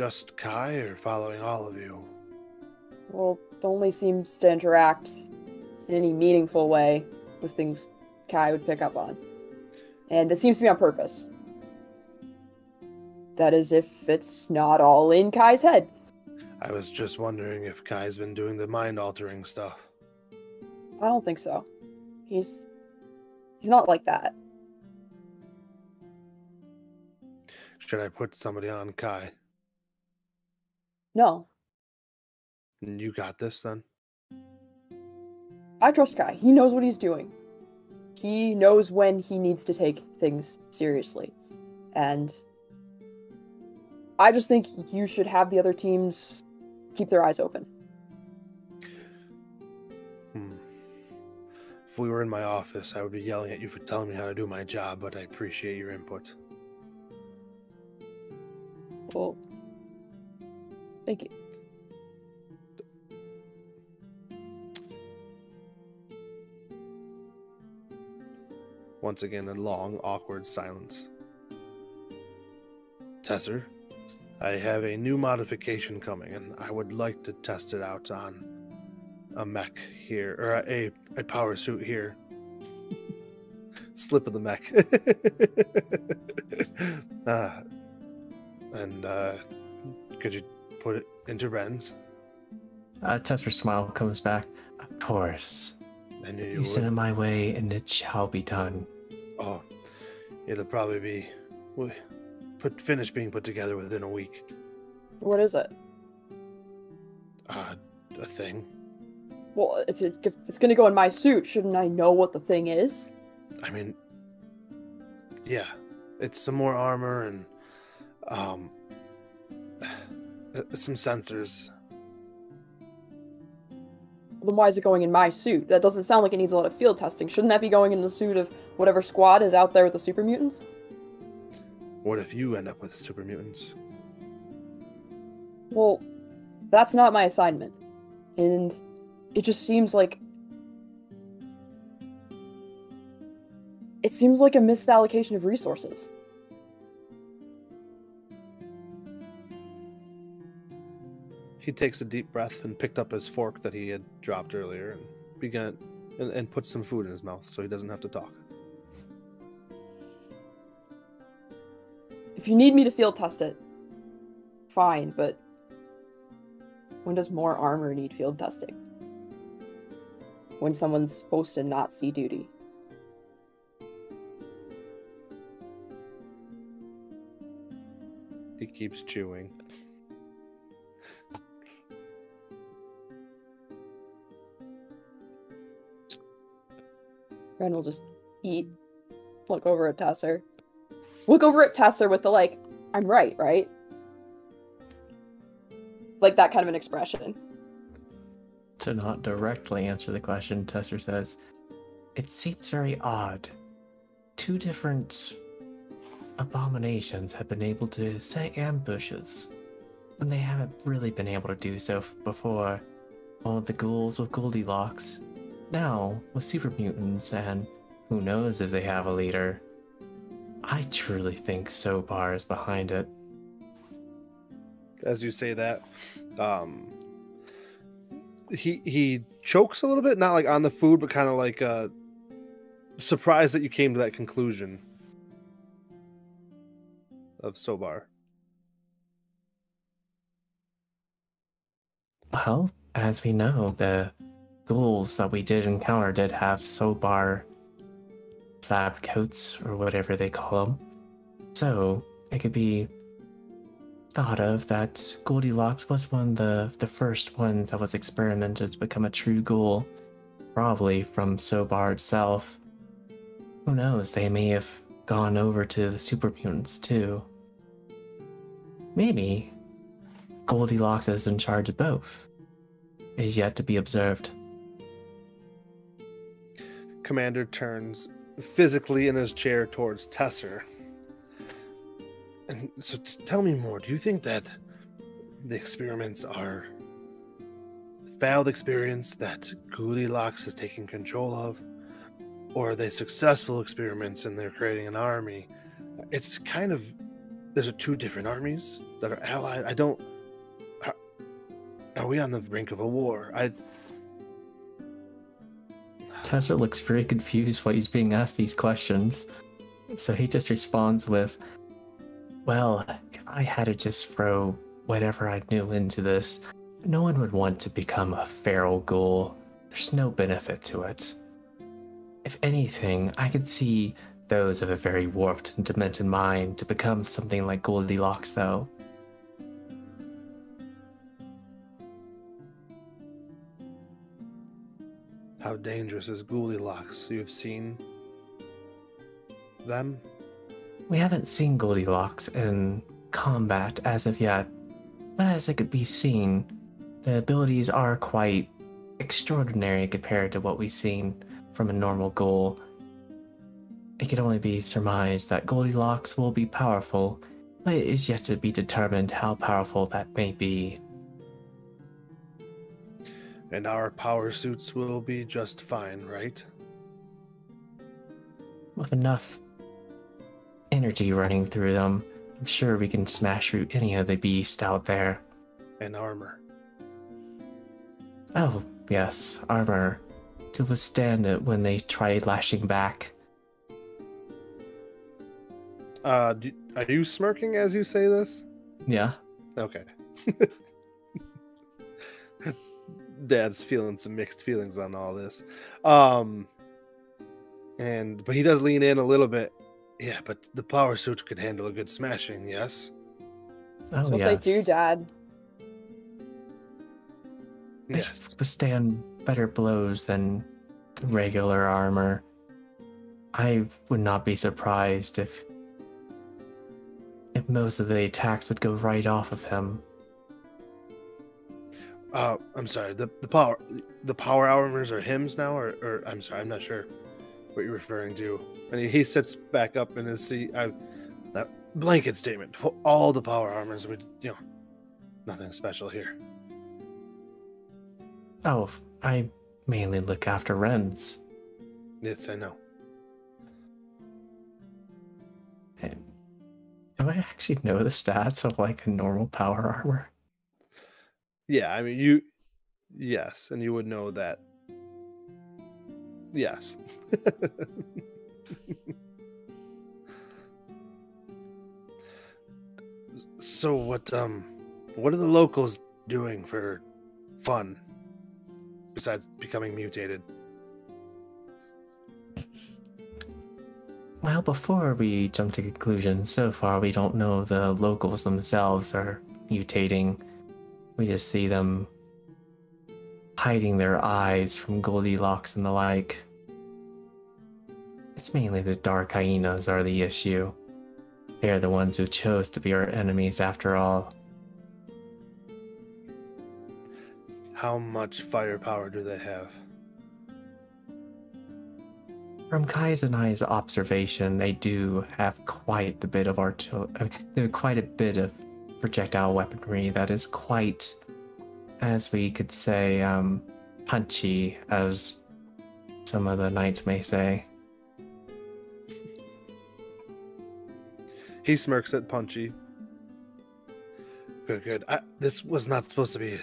Just Kai or following all of you? Well, it only seems to interact in any meaningful way with things Kai would pick up on. And this seems to be on purpose. That is, if it's not all in Kai's head. I was just wondering if Kai's been doing the mind altering stuff. I don't think so. He's. He's not like that. Should I put somebody on Kai? No. You got this then? I trust Kai. He knows what he's doing. He knows when he needs to take things seriously. And. I just think you should have the other teams keep their eyes open. Hmm. If we were in my office, I would be yelling at you for telling me how to do my job, but I appreciate your input. Well, thank you. Once again, a long, awkward silence. Tesser, I have a new modification coming, and I would like to test it out on a mech here, or a, a power suit here. Slip of the mech. uh, and uh, could you put it into Ren's? Uh, Tesser's smile comes back. Of course. I knew you, You would. send it my way, and it shall be done. Oh, it'll probably be wi- put finished being put together within a week. What is it? Uh, a thing. Well, it's a, if it's gonna go in my suit. Shouldn't I know what the thing is? I mean, yeah, it's some more armor and um, uh, some sensors. Then why is it going in my suit? That doesn't sound like it needs a lot of field testing. Shouldn't that be going in the suit of whatever squad is out there with the super mutants? What if you end up with the super mutants? Well, that's not my assignment. And it just seems like. It seems like a misallocation of resources. He takes a deep breath and picked up his fork that he had dropped earlier and began and, and put some food in his mouth so he doesn't have to talk. If you need me to field test it, fine, but when does more armor need field testing? When someone's supposed to not see duty. He keeps chewing. Ren will just eat. Look over at Tesser. Look over at Tesser with the like, I'm right, right? Like that kind of an expression. To not directly answer the question, Tesser says, It seems very odd. Two different abominations have been able to set ambushes when they haven't really been able to do so before. All the ghouls with Goldilocks, now with super mutants, and who knows if they have a leader. I truly think Sobar is behind it. As you say that, um, he he chokes a little bit, not like on the food, but kind of like uh, surprised that you came to that conclusion of Sobar. Well, as we know, the ghouls that we did encounter did have Sobar lab coats or whatever they call them. So it could be thought of that Goldilocks was one of the, the first ones that was experimented to become a true ghoul, probably from Sobar itself. Who knows, they may have gone over to the super mutants too. Maybe Goldilocks is in charge of both. Is yet to be observed. Commander turns physically in his chair towards Tesser. And so tell me more. Do you think that the experiments are failed experiments that Goldilocks is taking control of? Or are they successful experiments and they're creating an army? It's kind of there's a two different armies that are allied. I don't are, are we on the brink of a war? I Tesser looks very confused while he's being asked these questions. So he just responds with, Well, if I had to just throw whatever I knew into this, no one would want to become a feral ghoul. There's no benefit to it. If anything, I could see those of a very warped and demented mind to become something like Goldilocks, though. How dangerous is Goldilocks? You've seen them? We haven't seen Goldilocks in combat as of yet, but as it could be seen, the abilities are quite extraordinary compared to what we've seen from a normal ghoul. It can only be surmised that Goldilocks will be powerful, but it is yet to be determined how powerful that may be. And our power suits will be just fine, right? With enough energy running through them, I'm sure we can smash through any of the beasts out there. And armor. Oh, yes, armor. To withstand it when they try lashing back. Uh, do, are you smirking as you say this? Yeah. Okay. Dad's feeling some mixed feelings on all this. Um, and but he does lean in a little bit. Yeah, but the power suit could handle a good smashing. Yes. That's oh, what yes. they do, Dad. They Yes. withstand better blows than regular armor. I would not be surprised if if most of the attacks would go right off of him. Uh, I'm sorry. The the power the power armors are hymns now, or, or I'm sorry, I'm not sure what you're referring to. And he, he sits back up in his seat. I, that blanket statement. for All the power armors would, you know, nothing special here. Oh, I mainly look after Ren's. Yes, I know. Do I actually know the stats of like a normal power armor? Yeah, I mean you. Yes, and you would know that. Yes. so what um what are the locals doing for fun besides becoming mutated? Well, before we jump to conclusions, so far we don't know the locals themselves are mutating. We just see them hiding their eyes from Goldilocks and the like. It's mainly the dark hyenas are the issue. They are the ones who chose to be our enemies after all. How much firepower do they have? From Kai's and I's observation, they do have quite a bit of artil- I mean, they have quite a bit of projectile weaponry that is quite, as we could say, um, punchy, as some of the knights may say. He smirks at Punchy. Good, good. I, this was not supposed to be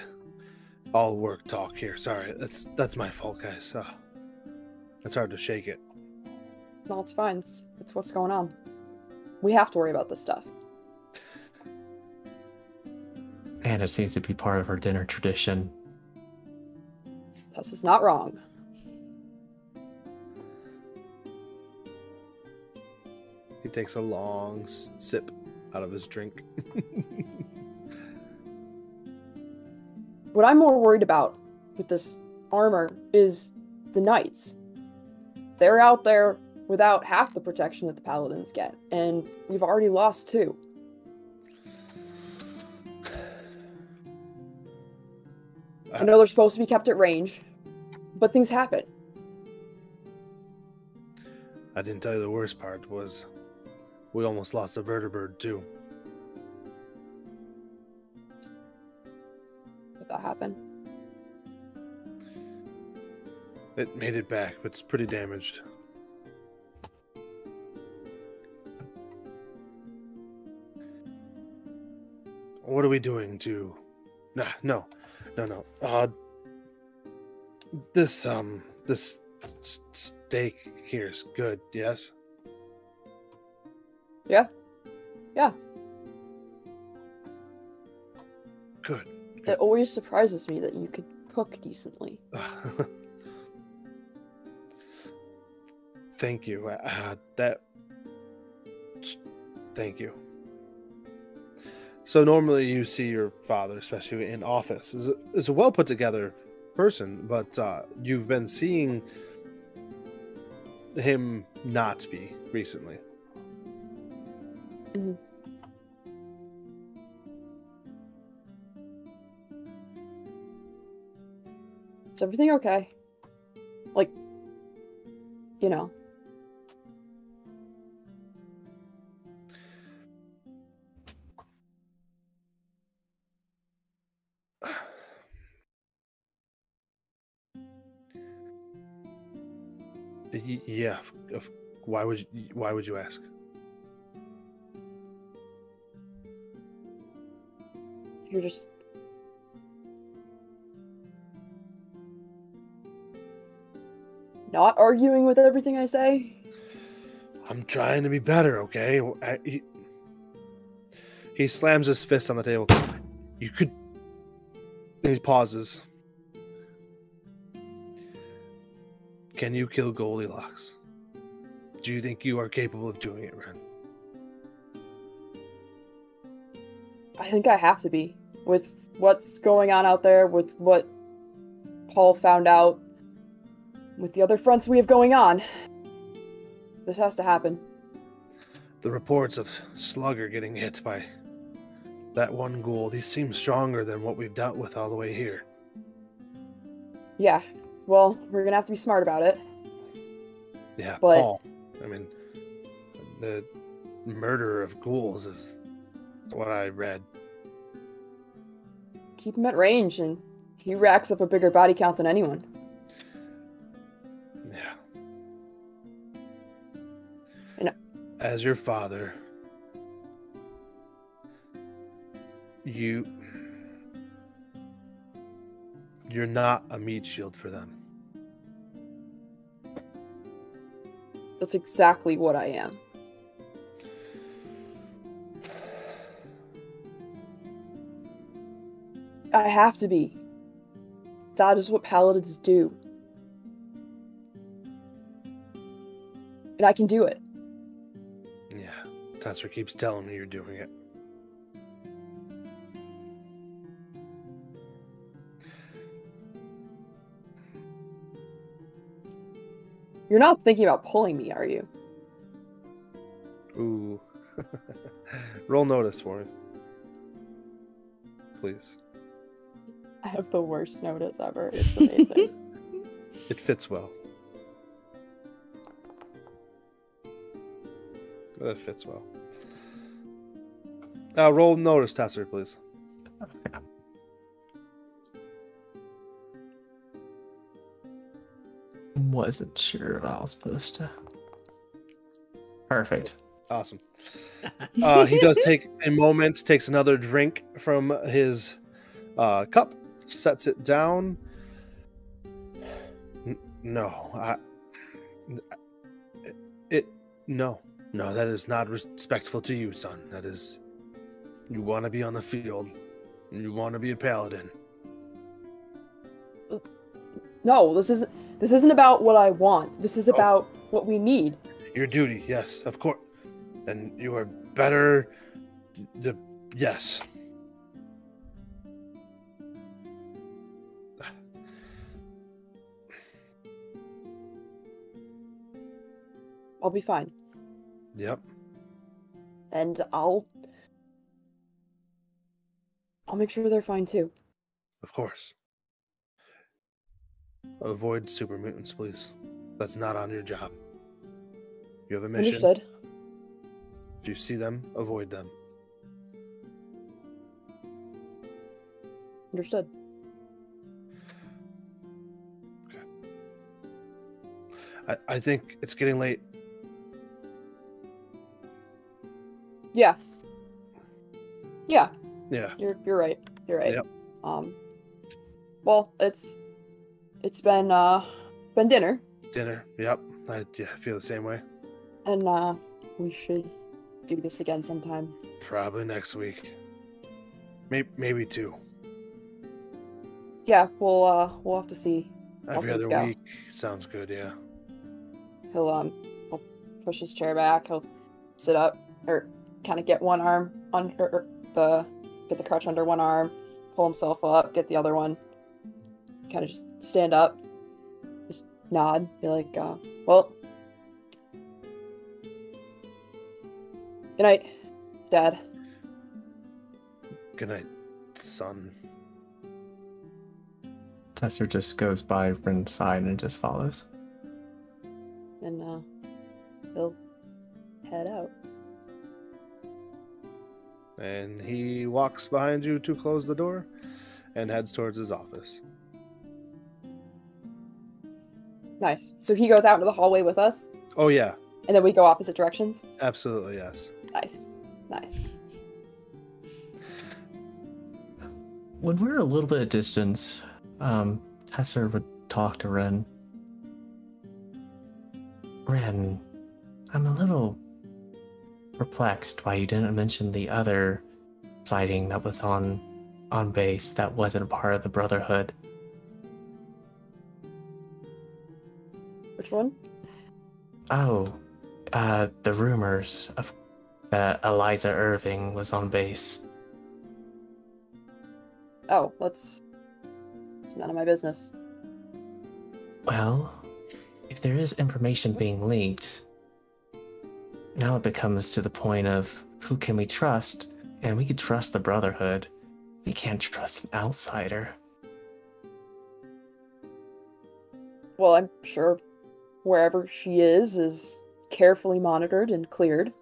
all work talk here. Sorry, that's that's my fault, guys. Uh, it's hard to shake it. No, it's fine. It's, it's what's going on. We have to worry about this stuff. And it seems to be part of her dinner tradition. This is not wrong. He takes a long sip out of his drink. What I'm more worried about with this armor is the knights. They're out there without half the protection that the paladins get, and we've already lost two. I know they're supposed to be kept at range, but things happen. I didn't tell you the worst part was we almost lost a vertibird too. Did that happen? It made it back, but it's pretty damaged. What are we doing to? Nah, no, no, no. Uh, this um, this steak here is good. Yes. Yeah. Yeah. Good. It always surprises me that you could cook decently. thank you. Uh, that. Thank you. So normally you see your father, especially in office, is a, is a well put together person, but uh, you've been seeing him not be recently. Mhm. Is everything okay? Like, you know, yeah. Why would you, why would you ask? you're just. Not arguing with everything I say? I'm trying to be better, okay? I- he, he slams his fist on the table. You could. And he pauses. Can you kill Goldilocks? Do you think you are capable of doing it, Ren? I think I have to be. With what's going on out there, with what Paul found out, with the other fronts we have going on. This has to happen. The reports of Slugger getting hit by that one ghoul, he seems stronger than what we've dealt with all the way here. Yeah. Well, we're gonna have to be smart about it. Yeah, But- Paul. I mean, the murder of ghouls is what I read. Keep him at range, and he racks up a bigger body count than anyone. Yeah. And- As your father, you you're not a meat shield for them. That's exactly what I am. I have to be. That is what paladins do. And I can do it. Yeah. Tesser keeps telling me you're doing it. You're not thinking about pulling me, are you? Ooh. Roll notice for me. Please. I have the worst notice ever. It's amazing. It fits well. That fits well. Uh, roll notice, Tesser, please. Wasn't sure if I was supposed to. Perfect. Awesome. Uh, he does take a moment, takes another drink from his uh, cup, sets it down. N- no, I, it, it, no, no, that is not respectful to you, son. That is, you want to be on the field, you want to be a paladin. no, this isn't. This isn't about what I want. This is Oh. about what we need. Your duty, yes, of course, and you are better. The yes. I'll be fine, Yep. and I'll. I'll make sure they're fine too. Of course. Avoid super mutants, please. That's not on your job. You have a mission. Understood. If you see them, avoid them. Understood. Okay. I, I think it's getting late. Yeah. Yeah, Yeah. you're you're right. You're right. Yep. Um. Well, it's it's been uh been dinner, Dinner. Yep. I yeah, feel the same way. and uh we should do this again sometime. Probably next week. Maybe maybe two. Yeah, we'll uh we'll have to see. Every other go. week sounds good. Yeah. He'll um he'll push his chair back. He'll sit up or kind of get one arm under the get the crutch under one arm, pull himself up, get the other one, kind of just stand up, just nod, be like, uh, "Well, good night, Dad." Good night, son. Tesser just goes by Ren's side and just follows. And uh, he'll head out. And he walks behind you to close the door and heads towards his office. Nice. So he goes out into the hallway with us, Oh yeah, and then we go opposite directions. absolutely yes. Nice, nice. When we're a little bit of distance, um, Tesser would talk to Ren. Ren, I'm a little perplexed why you didn't mention the other sighting that was on on base that wasn't a part of the Brotherhood. Which one? Oh, uh, the rumors of that Eliza Irving was on base. Oh, that's it's none of my business. Well, if there is information being leaked, now it becomes to the point of who can we trust? And we could trust the Brotherhood. We can't trust an outsider. Well, I'm sure wherever she is is carefully monitored and cleared.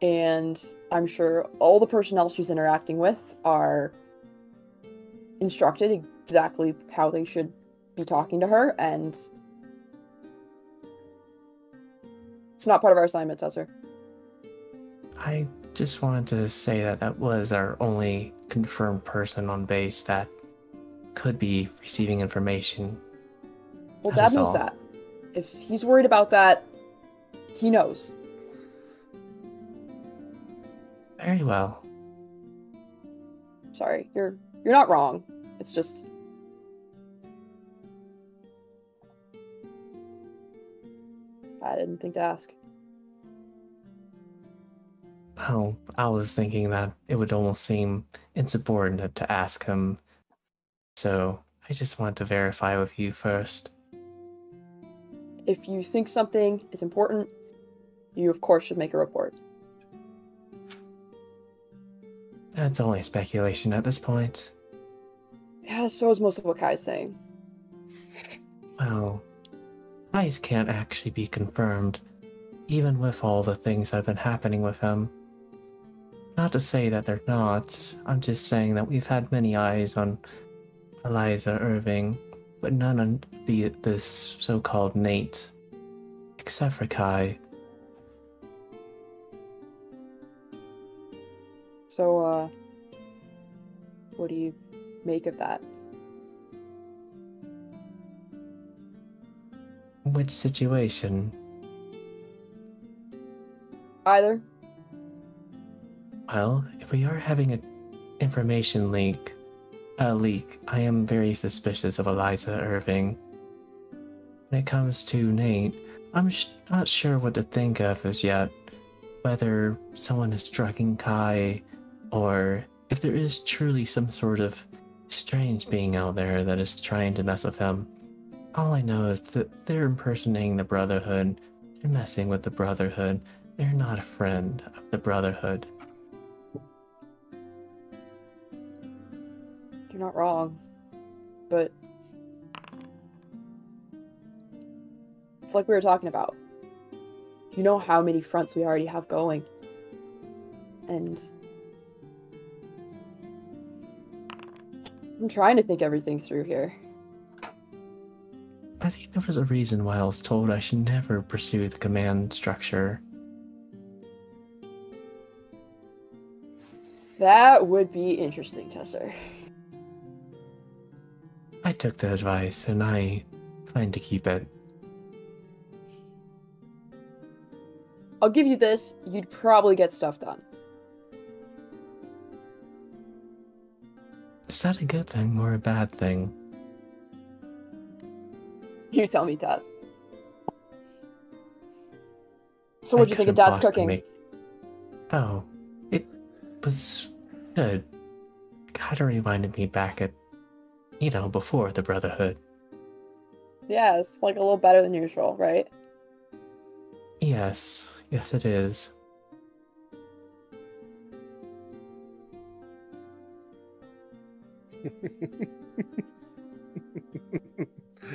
And I'm sure all the personnel she's interacting with are instructed exactly how they should be talking to her, and it's not part of our assignment, Tesser. I just wanted to say that that was our only confirmed person on base that could be receiving information. Well, That Dad knows all. that. If he's worried about that, he knows. Very well. Sorry, you're you're not wrong. It's just I didn't think to ask. Oh, I was thinking that it would almost seem insubordinate to ask him. So I just wanted to verify with you first. If you think something is important, you of course should make a report. That's only speculation at this point. Yeah, so is most of what Kai's saying. Well, lies can't actually be confirmed, even with all the things that have been happening with him. Not to say that they're not, I'm just saying that we've had many eyes on Eliza Irving, but none on the this so-called Nate, except for Kai. So, uh, what do you make of that? Which situation? Either? Well, if we are having an information leak, a leak, I am very suspicious of Eliza Irving. When it comes to Nate, I'm sh- not sure what to think of as yet. Whether someone is drugging Kai, or if there is truly some sort of strange being out there that is trying to mess with him. All I know is that they're impersonating the Brotherhood, they're messing with the Brotherhood, they're not a friend of the Brotherhood. You're not wrong. But. It's like we were talking about. You know how many fronts we already have going. And. I'm trying to think everything through here. I think there was a reason why I was told I should never pursue the command structure. That would be interesting, Tesser. I took the advice and I plan to keep it. I'll give you this, you'd probably get stuff done. Is that a good thing or a bad thing? You tell me, Taz. So what do you think of Dad's cooking? make- Oh, it was good. Kinda reminded me back at, you know, before the Brotherhood. Yeah, it's like a little better than usual, right? Yes, yes, it is.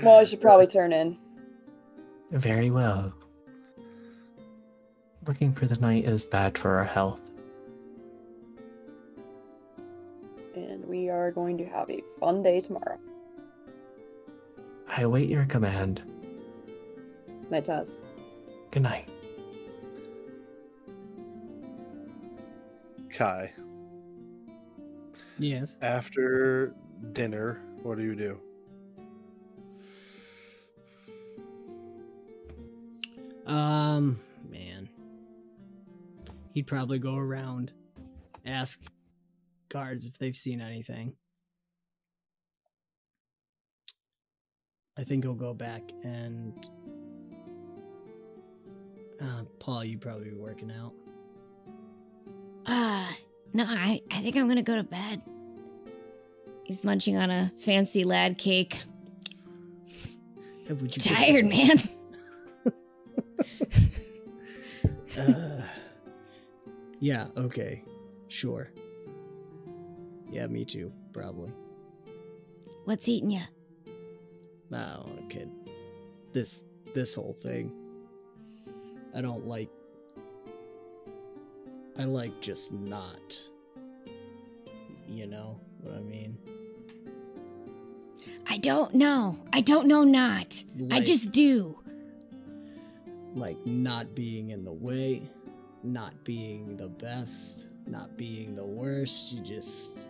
Well, I should probably turn in. Very well. Looking for the night is bad for our health. And we are going to have a fun day tomorrow. I await your command. Night, Taz. Good night. Kai, Yes. after dinner, what do you do? Um, man. He'd probably go around, ask guards if they've seen anything. I think he'll go back and. Uh, Paul, you probably be working out. Uh, no, I, I think I'm gonna go to bed. He's munching on a fancy lad cake. Would you Tired, man. Uh, yeah, okay. Sure. Yeah, me too, probably. What's eating you? Oh, kid. This this whole thing. I don't like I like just not. You know what I mean? I don't know. I don't know not. I just do. like not being in the way, not being the best, not being the worst. You just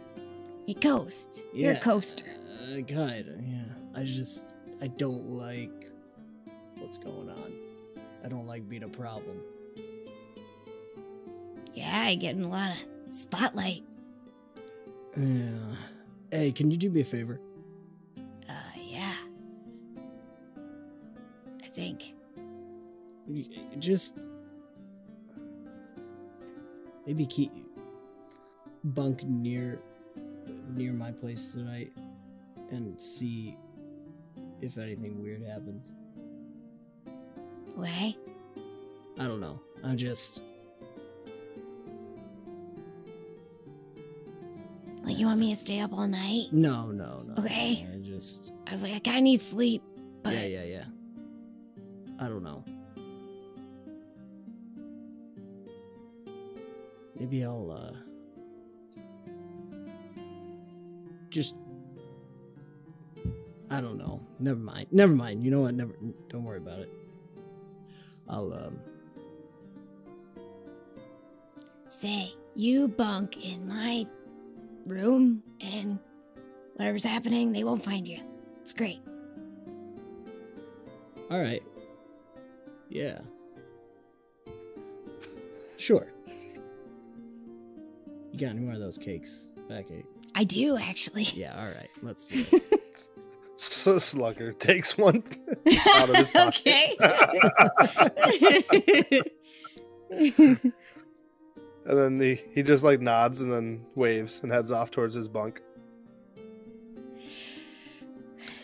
You coast. You're a coaster. Uh, kinda, yeah. I just I don't like what's going on. I don't like being a problem. Yeah, I get in a lot of spotlight. Yeah. Hey, can you do me a favor? Uh, yeah. I think. Just maybe keep bunk near near my place tonight and see if anything weird happens. Okay. I don't know. I'm just. Like you want me to stay up all night? No, no, no. Okay. I just. I was like, I kinda need sleep, but Yeah, yeah, yeah. I don't know. Maybe I'll uh just I don't know. Never mind. Never mind. You know what? Never don't worry about it. I'll um say you bunk in my room and whatever's happening, they won't find you. It's great. all right. Yeah. Sure. You got any more of those cakes? back Backache. I do actually. Yeah, all right. Let's do it. S- Slugger takes one out of his pocket. Okay. and then he, he just like nods and then waves and heads off towards his bunk.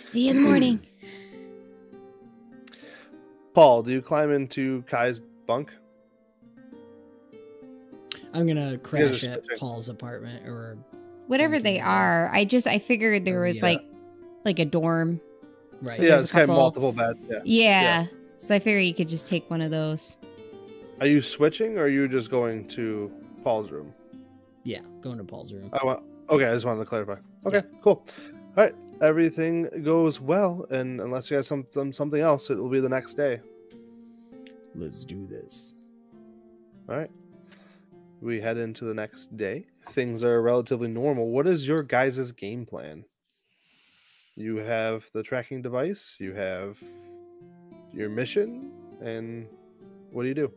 See you in the morning. Paul, do you climb into Kai's bunk? I'm gonna crash at switching. Paul's apartment or Whatever they are, I just I figured there was yeah. like like a dorm. right. So yeah, it's kind of multiple beds. Yeah. Yeah. So I figured you could just take one of those. Are you switching or are you just going to Paul's room? Yeah, going to Paul's room. I want. Okay, I just wanted to clarify. Okay, cool. All right, everything goes well, and unless you guys some some- something else, it will be the next day. Let's do this. All right. We head into the next day. Things are relatively normal. What is your guys' game plan? You have the tracking device, you have your mission, and what do you do?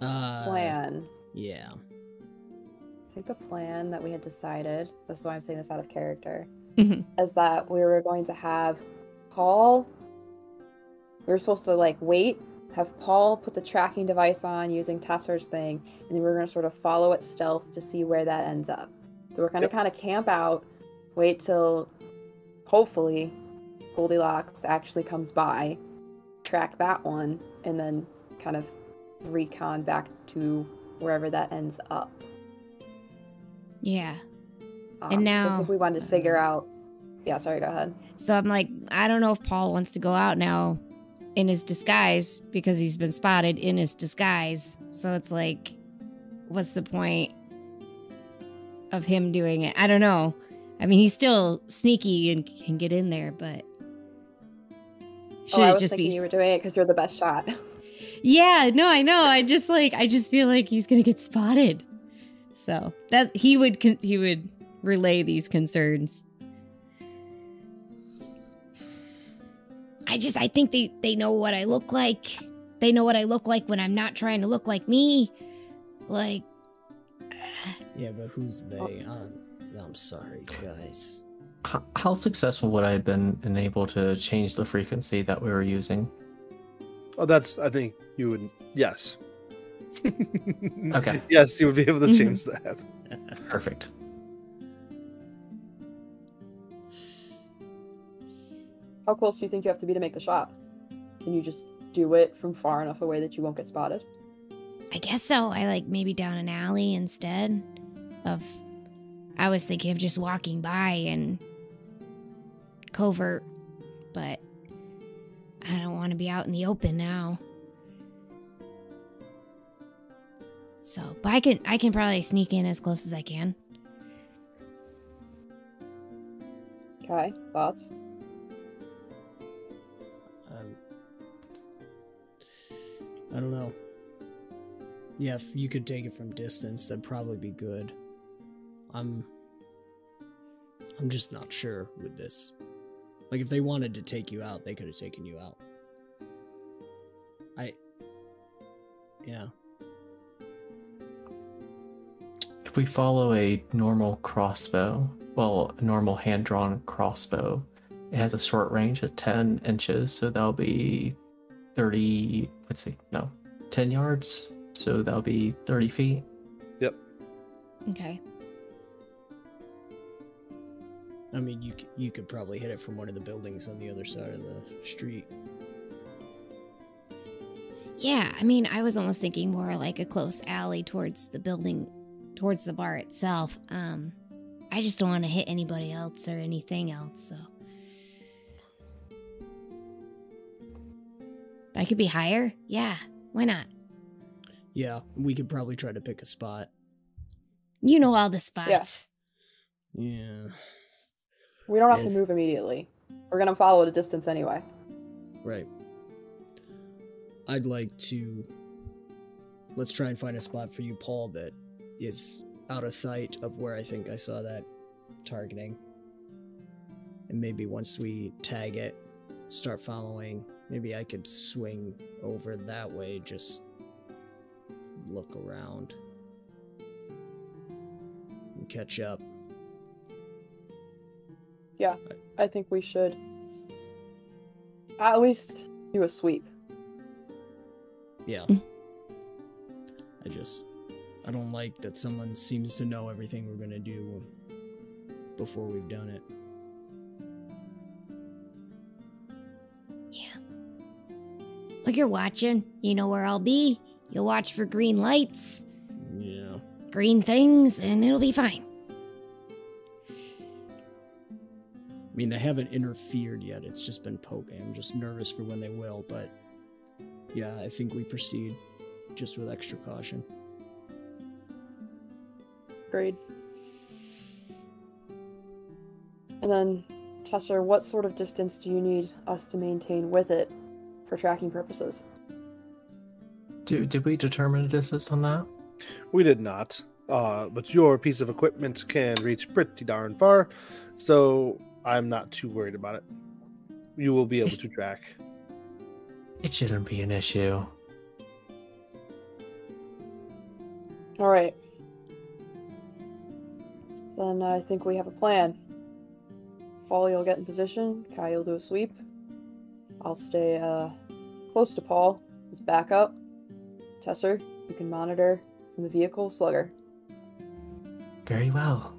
Uh, Plan. Yeah. I think the plan that we had decided, this is why I'm saying this out of character, Mhm. is that we were going to have Paul. We were supposed to like wait, have Paul put the tracking device on using Tesser's thing, and then we're going to sort of follow it stealth to see where that ends up. So we're going to Yep. kind of camp out, wait till hopefully Goldilocks actually comes by, track that one, and then kind of recon back to wherever that ends up. Yeah. Um, And now- think we wanted to figure out. Yeah, sorry. Go ahead. So I'm like, I don't know if Paul wants to go out now in his disguise because he's been spotted in his disguise. So it's like, what's the point of him doing it? I don't know. I mean, he's still sneaky and can get in there, but oh, should oh, I it was just thinking be? you were doing it because you're the best shot. Yeah, no, I know. I just like I just feel like he's gonna get spotted. So that he would con- he would relay these concerns. I just, I think they they know what I look like. They know what I look like when I'm not trying to look like me. Like, Yeah, but who's they? Um, I'm sorry, guys. H- how successful would I have been in able to change the frequency that we were using? Oh, that's. I think you would. Yes. Okay. Yes, you would be able to change that. Perfect. How close do you think you have to be to make the shot? Can you just do it from far enough away that you won't get spotted? I guess so. I like maybe down an alley instead of. I was thinking of just walking by and covert, but I don't want to be out in the open now. So, but I can I can probably sneak in as close as I can. Okay, thoughts? I don't know. Yeah, if you could take it from distance, that'd probably be good. I'm. I'm just not sure with this. Like, if they wanted to take you out, they could have taken you out. I. Yeah. If we follow a normal crossbow, well, a normal hand drawn crossbow, it has a short range of 10 inches, so that'll be 30, let's see, no, 10 yards, so that'll be 30 feet. Yep. Okay. I mean, you you could probably hit it from one of the buildings on the other side of the street. Yeah, I mean, I was almost thinking more like a close alley towards the building, towards the bar itself. Um, I just don't want to hit anybody else or anything else, so. I could be higher? Yeah, why not? Yeah, we could probably try to pick a spot. You know all the spots. Yeah. We don't have to move immediately. We're gonna follow at a distance anyway. Right. I'd like to. Let's try and find a spot for you, Paul, that is out of sight of where I think I saw that targeting. And maybe once we tag it, start following, maybe I could swing over that way, just look around and catch up. Yeah, I think we should at least do a sweep. Yeah. I just I don't like that someone seems to know everything we're gonna do before we've done it. Like you're watching, you know where I'll be. You'll watch for green lights, Yeah. green things, and it'll be fine. I mean they haven't interfered yet, it's just been poking. I'm just nervous for when they will, but yeah, I think we proceed just with extra caution. Agreed. And then, Tesser, what sort of distance do you need us to maintain with it for tracking purposes? Do, did we determine a distance on that? We did not. Uh, but your piece of equipment can reach pretty darn far, so I'm not too worried about it. You will be able Is- to track. It shouldn't be an issue. All right. Then I think we have a plan. Paul, you'll get in position. Kai, you'll do a sweep. I'll stay uh, close to Paul as backup. Tesser, you can monitor from the vehicle. Slugger. Very well.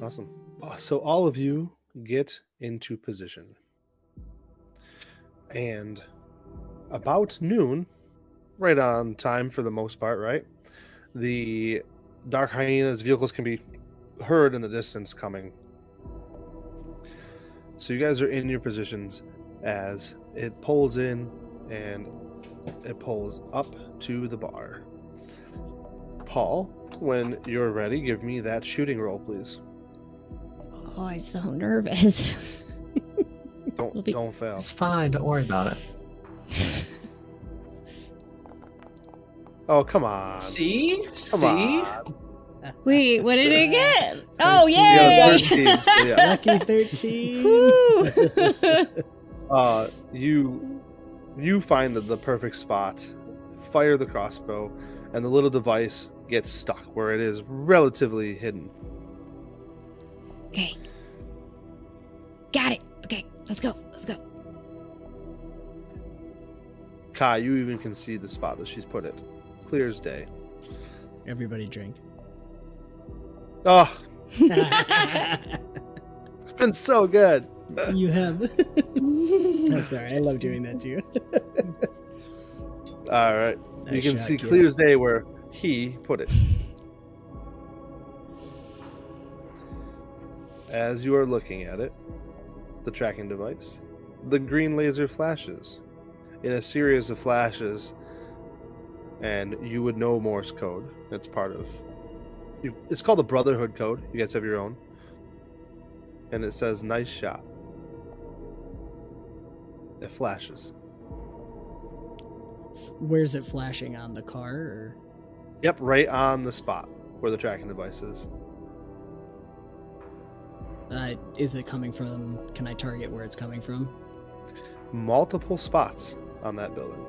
Awesome. Uh, So all of you get into position. And about noon, right on time for the most part, right? The Dark Hyena's vehicles can be heard in the distance coming. So you guys are in your positions as it pulls in and it pulls up to the bar. Paul, when you're ready, give me that shooting roll, please. Oh, I'm so nervous. Don't Will be- don't fail. It's fine. Don't worry about it. Oh come on. See? Come See? on. Wait, what did it get? Oh, You got yay! 13, yeah. Lucky 13. Uh, you you find the, the perfect spot, fire the crossbow, and the little device gets stuck where it is relatively hidden. okay. Got it. Okay, let's go. Let's go. Kai, you even can see the spot that she's put it. Clear as day. Everybody drink. Oh, it's been so good. you have. I'm sorry, I love doing that to you. All right, you can shot, see kid. clear as day where he put it. As you are looking at it, the tracking device, the green laser flashes in a series of flashes, and you would know Morse code. It's part of. You, it's called the Brotherhood code. You guys have your own, and it says "nice shot." It flashes. Where's it flashing on the car? Or Yep, right on the spot where the tracking device is. uh, is it coming from? Can I target where it's coming from? multiple spots on that building.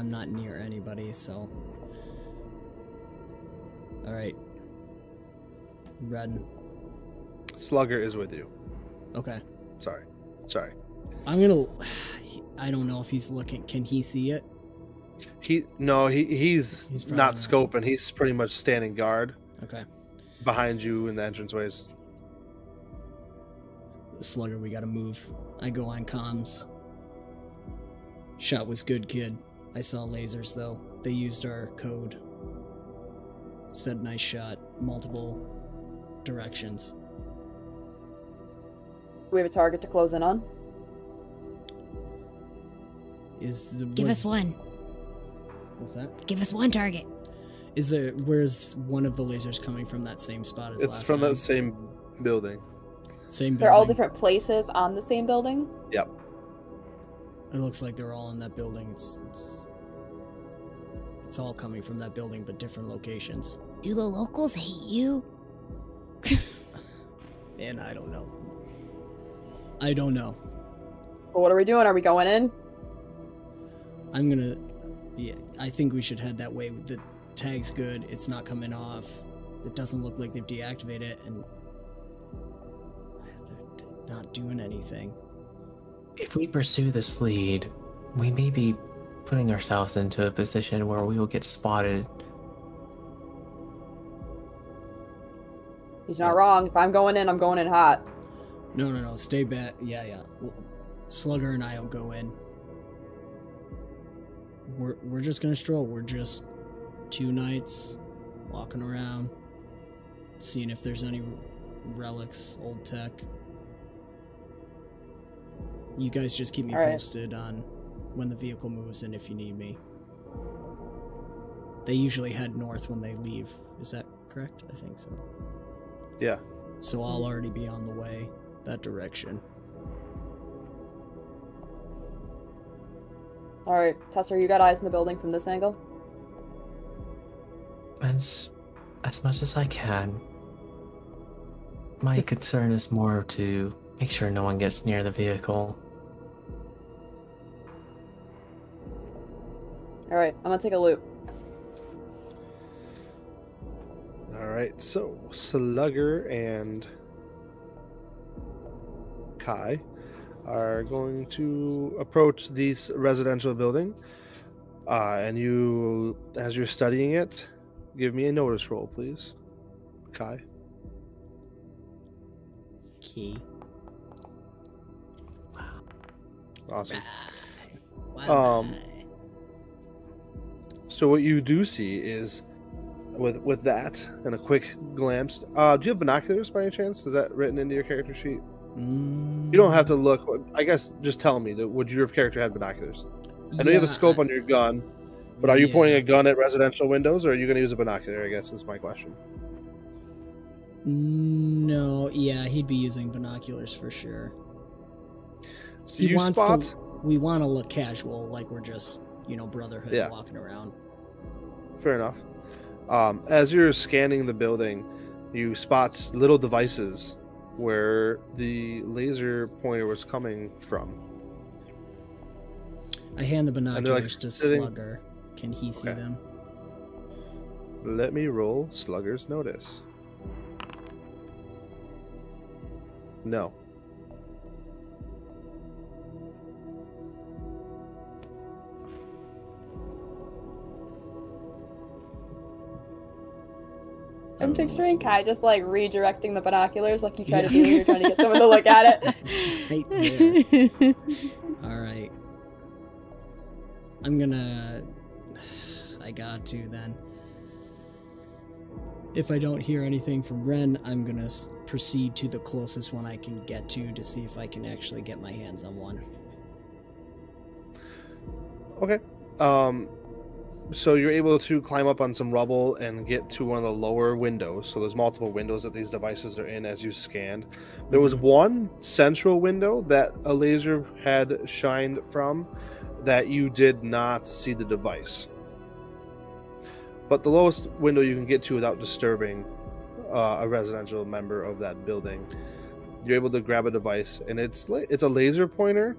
I'm not near anybody, so. All right. Run. Slugger is with you. Okay. Sorry. Sorry. I'm gonna. I don't know if he's looking. Can he see it? He no, he he's, He's not. scoping. He's pretty much standing guard Okay. behind you in the entranceways. Slugger, we gotta move. I go on comms. Shot was good, kid. I saw lasers though. They used our code. Said nice shot. Multiple directions. we have a target to close in on. Is the Give was- us one. What's that? Give us one target. Is there where's one of the lasers coming from that same spot as It's last from time? that same building. same Building. They're all different places on the same building. Yep. It looks like they're all in that building. It's it's it's all coming from that building, but different locations. Do the locals hate you? And I don't know. I don't know. But what are we doing? Are we going in? I'm gonna. Yeah, I think we should head that way. The tag's good. It's not coming off. It doesn't look like they've deactivated it, and they're not doing anything. If we pursue this lead, we may be putting ourselves into a position where we will get spotted. He's not wrong. If I'm going in, I'm going in hot. No, no, no. Stay back. Yeah, yeah. Slugger and I will go in. We're we're just gonna stroll. We're just two knights walking around, seeing if there's any relics, old tech. You guys just keep me All right. posted on when the vehicle moves and if you need me. They usually head north when they leave. Is that correct? I think so. Yeah. So I'll already be on the way that direction. All right, Tesser, you got eyes in the building from this angle. As as much as I can. My concern is more to make sure no one gets near the vehicle. All right, I'm gonna take a loop. All right. So Slugger and Kai are going to approach this residential building, uh, and you, as you're studying it, give me a notice roll, please, Kai. Key. Awesome. Um, So what you do see is, with with that and a quick glance, uh, do you have binoculars by any chance? Is that written into your character sheet? You don't have to look. I guess just tell me. that Would your character have binoculars? I know you have a scope on your gun, but are you pointing a gun at residential windows, or are you going to use a binocular? I guess is my question. No, yeah, he'd be using binoculars for sure. So He you wants spot. to. We want to look casual, like we're just, you know, brotherhood Yeah. walking around. Fair enough. Um, as you're scanning the building, you spot little devices where the laser pointer was coming from. I hand the they're, like, binoculars to sitting- Slugger. Can he see Okay. them? Let me roll Slugger's Notice. No. I'm picturing Kai just like redirecting the binoculars like you try to do when you're trying to get someone to look at it. Right there. All right. I'm gonna. I got to then. If I don't hear anything from Ren, I'm gonna proceed to the closest one I can get to to see if I can actually get my hands on one. Okay. Um, so you're able to climb up on some rubble and get to one of the lower windows. So there's multiple windows that these devices are in as you scanned. There was one central window that a laser had shined from that you did not see the device. But the lowest window you can get to without disturbing uh, a residential member of that building, you're able to grab a device, and it's it's a laser pointer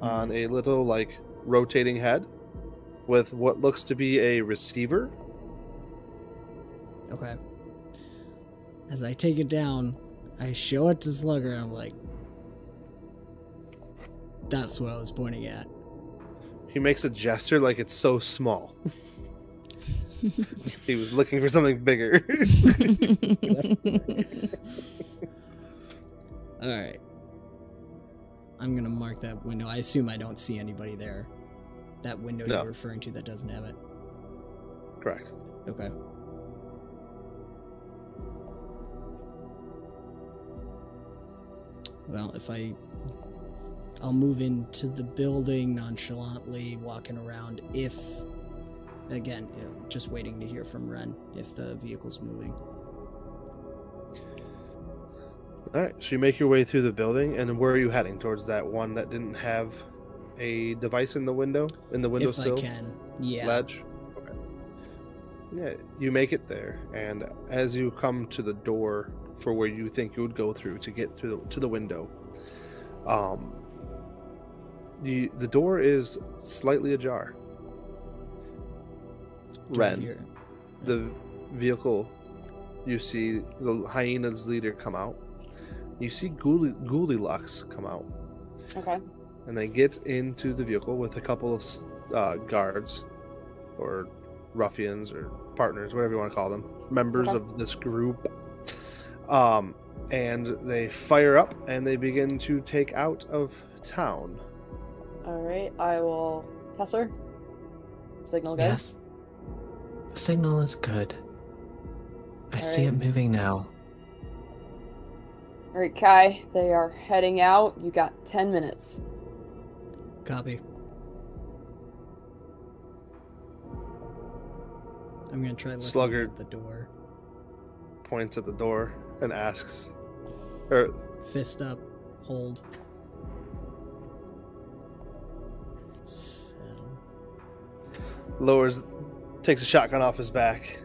on a little like rotating head with what looks to be a receiver. Okay. As I take it down, I show it to Slugger. And I'm like, "That's what I was pointing at." He He makes a gesture like it's so small. he was looking for something bigger. All right. I'm gonna mark that window. I assume I don't see anybody there. That window No. you're referring to that doesn't have it. Correct. Okay. Well, if I. I'll move into the building nonchalantly, walking around. If. Again, you know, just waiting to hear from Ren if the vehicle's moving. All right. So you make your way through the building, and where are you heading? Towards that one that didn't have a device in the window, in the if windowsill I can. Yeah. ledge. Okay. Yeah, you make it there, and as you come to the door for where you think you would go through to get through the, to the window, um, the the door is slightly ajar. Do I Ren, hear- the vehicle, you see the hyena's leader come out. You see Gouli- Goldilocks come out, Okay. And they get into the vehicle with a couple of uh, guards, or ruffians, or partners, whatever you want to call them, members Okay. of this group. Um, and they fire up and they begin to take out of town. All right. I will. Tesser. Signal good. Yes. The signal is good. I see it moving now. All right, Kai. They are heading out. You got ten minutes. Copy. I'm gonna try listening Slugger. at the door. Points at the door and asks, or Fist up. Hold. Settle. lowers, takes a shotgun off his back.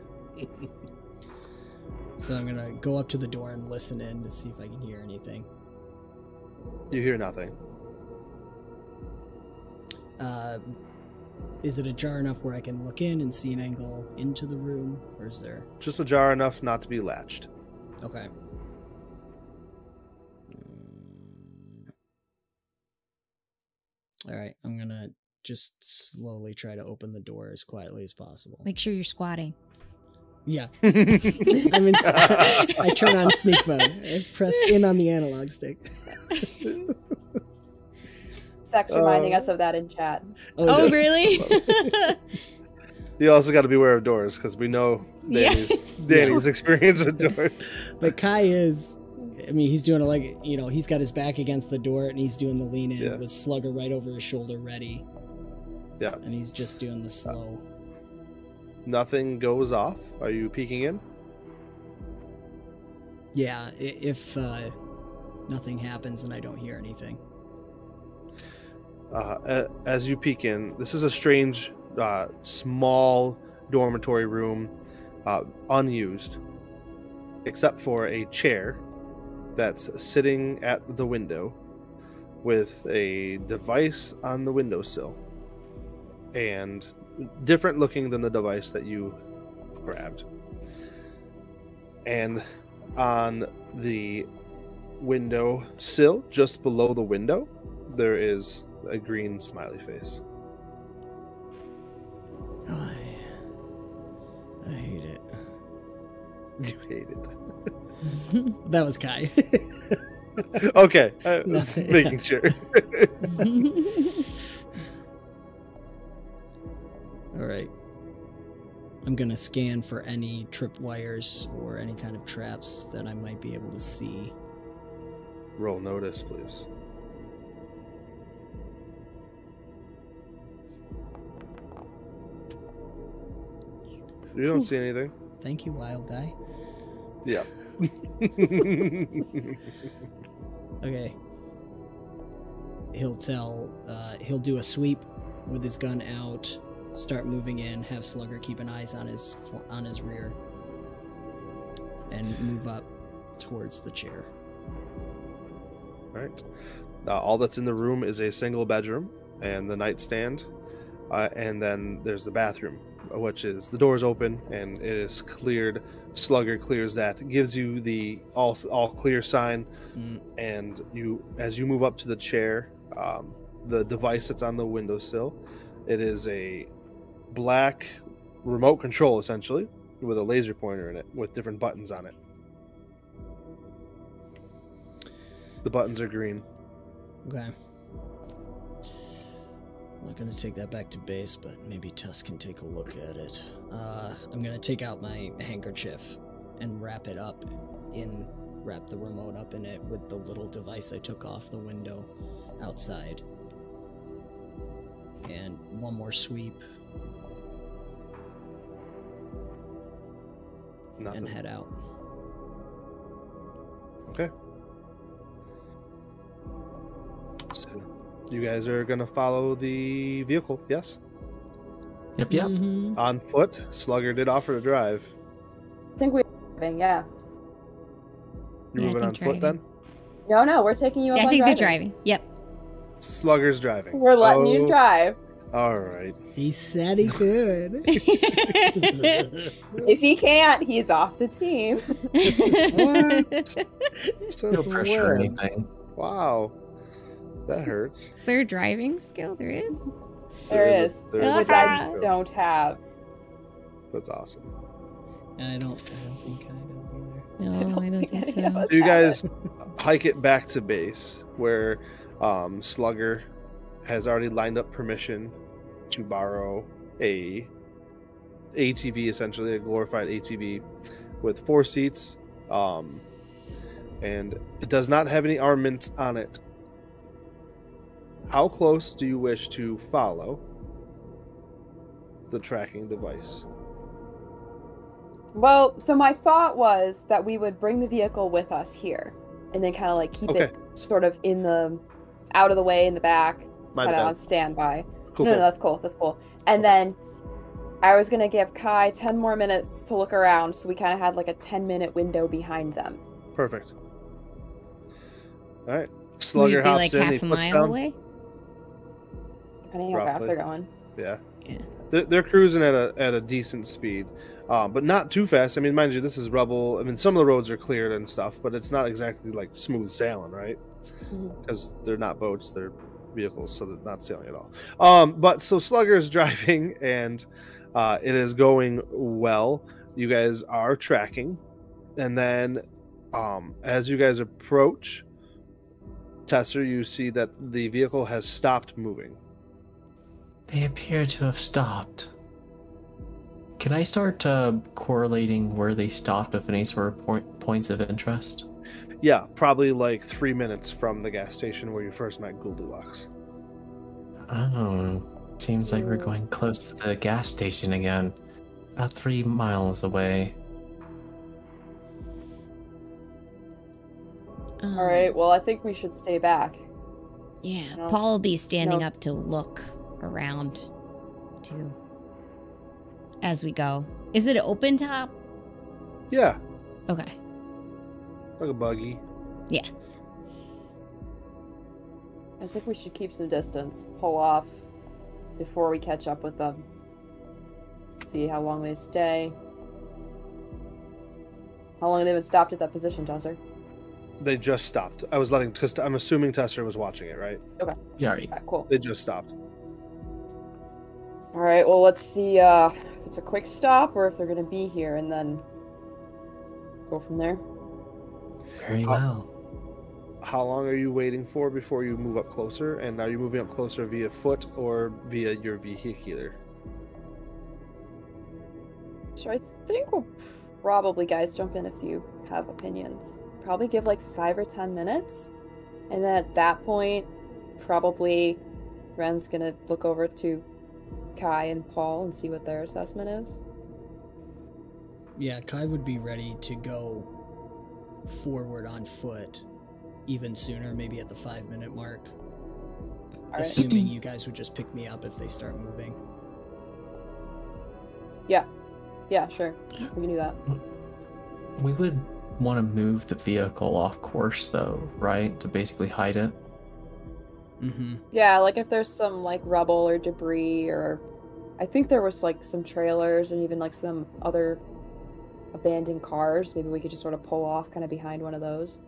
So I'm gonna go up to the door and listen in to see if I can hear anything. You hear nothing. Uh, is it ajar enough where I can look in and see an angle into the room, or is there? Just ajar enough not to be latched. Okay. All right, I'm gonna just slowly try to open the door as quietly as possible. Make sure you're squatting. Yeah, I'm in. I turn on sneak mode. I press in on the analog stick. Zach's reminding Uh, us of that in chat. Oh, no. really? You also got to beware of doors because we know Danny's, Yes. Danny's experience with doors. But Kai is, I mean, he's doing a like, you know, he's got his back against the door and he's doing the lean in Yeah. with Slugger right over his shoulder, ready. Yeah. And he's just doing the slow. Nothing goes off. Are you peeking in? Yeah, if uh, nothing happens and I don't hear anything. Uh, as you peek in, this is a strange, uh, small dormitory room, uh, unused, except for a chair that's sitting at the window with a device on the windowsill and different looking than the device that you grabbed. And on the window sill, just below the window, there is a green smiley face. I, I hate it. You hate it. That was Kai. okay, I uh, No, was yeah. making sure. All right. I'm gonna scan for any tripwires or any kind of traps that I might be able to see. Roll notice, please. You don't see anything. Thank you, Wild Die. Yeah. Okay. He'll tell. Uh, he'll do a sweep with his gun out, start moving in, have Slugger keep an eyes on his on his rear, and move up towards the chair. All right. Uh, all that's in the room is a single bedroom and the nightstand, uh, and then there's the bathroom, which is the door is open and it is cleared. Slugger clears that, gives you the all all clear sign, Mm, and you as you move up to the chair, um, the device that's on the windowsill It is a black remote control, essentially, with a laser pointer in it with different buttons on it. The buttons are green. Okay. I'm not gonna take that back to base, but maybe Tusk can take a look at it. Uh, I'm gonna take out my handkerchief and wrap it up in, wrap the remote up in it with the little device I took off the window outside. And one more sweep Nothing. and head out. Okay. So you guys are gonna follow the vehicle, yes? Yep, yep. Mhm. On foot. Slugger did offer to drive. I think we're driving, yeah. You Yeah, moving think on foot then? No, no, we're taking you up Yeah, I on think driving. they're driving. Yep. Slugger's driving. We're letting Oh, you drive. All right. He said he could. If he can't, he's off the team. Since No pressure or anything. Wow. That hurts. is there a driving skill? There is. There There is, There is which Ah. I don't have. That's awesome. I don't. I don't think I does either. No, I don't think any of so. us So you guys hike it back to base where um, Slugger has already lined up permission to borrow a ATV, essentially a glorified ATV with four seats, um, and it does not have any armaments on it. How close do you wish to follow the tracking device? Well, so my thought was that we would bring the vehicle with us here, and then kind of like keep Okay. it sort of in the out of the way in the back, My kind of on standby. Cool, no, no, that's cool. That's cool. And then I was gonna give Kai ten more minutes to look around, so we kind of had like a ten minute window behind them. Perfect. All right. Will Slugger you be hops like in. he half a puts mile down- away? Depending how fast they're going. Yeah. Yeah. They're, they're cruising at a at a decent speed, um, but not too fast. I mean, mind you, this is rubble. I mean, some of the roads are cleared and stuff, but it's not exactly like smooth sailing, right? Because they're not boats; they're vehicles, so they're not sailing at all. Um, but so Slugger is driving, and uh, it is going well. You guys are tracking, and then um, as you guys approach Tesser, you see that the vehicle has stopped moving. They appear to have stopped. Can I start uh, correlating where they stopped with any sort of point, points of interest? Yeah, probably like three minutes from the gas station where you first met Goldilocks. Oh, seems like we're going close to the gas station again. About three miles away. Um, All right. Well, I think we should stay back. Yeah, No. Paul will be standing No. up to look around too as we go. Is it open top? Yeah, Okay. like a buggy. Yeah. I think we should keep some distance, pull off before we catch up with them. See how long they stay. How long have they been stopped at that position, Tesser? They just stopped. I was letting because I'm assuming Tesser was watching it, right? Okay. Yeah, right. Alright, cool. They just stopped. All right. Well, let's see uh, if it's a quick stop or if they're gonna be here, and then go from there. Very Uh, well. How long are you waiting for before you move up closer? And are you moving up closer via foot or via your vehicular? So I think we'll probably, guys, jump in if you have opinions. Probably give like five or ten minutes, and then at that point, probably Ren's gonna look over to Kai and Paul and see what their assessment is. Yeah, Kai would be ready to go forward on foot even sooner, maybe at the five minute mark. All right. Assuming you guys would just pick me up if they start moving. Yeah. Yeah, sure. We can do that. We would want to move the vehicle off course, though, right? To basically hide it. Mm-hmm. Yeah, like if there's some like rubble or debris, or I think there was like some trailers and even like some other abandoned cars. Maybe we could just sort of pull off kind of behind one of those.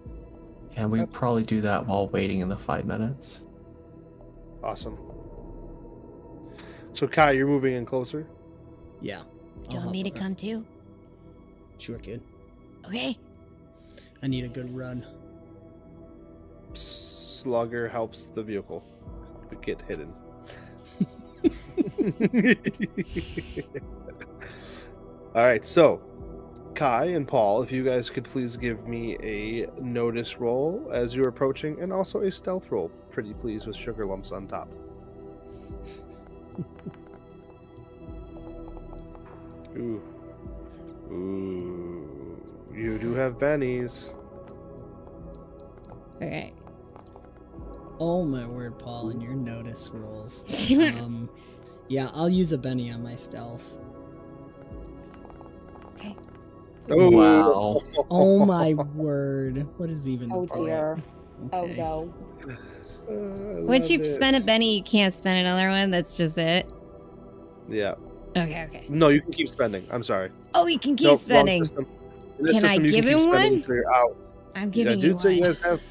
And we'd probably do that while waiting in the five minutes. Awesome. So Kai, you're moving in closer. Yeah. Do I'll you want me to over. come too? Sure, kid. Okay. I need a good run. Slugger helps the vehicle get hidden. All right, so Kai and Paul, if you guys could please give me a notice roll as you're approaching, and also a stealth roll, pretty please, with sugar lumps on top. Ooh, ooh, you do have bennies. Okay. Oh my word, Paul, and your notice rolls. um, yeah, I'll use a Benny on my stealth. Okay. Oh Wow. Oh my word. What is even the Oh point? dear. Oh Okay. no. Uh, Once love you spend a it. Benny, you can't spend another one. That's just it. Yeah. Okay, okay. No, you can keep spending. I'm sorry. Oh, you can keep Nope, spending. this Can I system, you give keep him spending one? until you're out. I'm Yeah, giving you dude, so you one. guys have.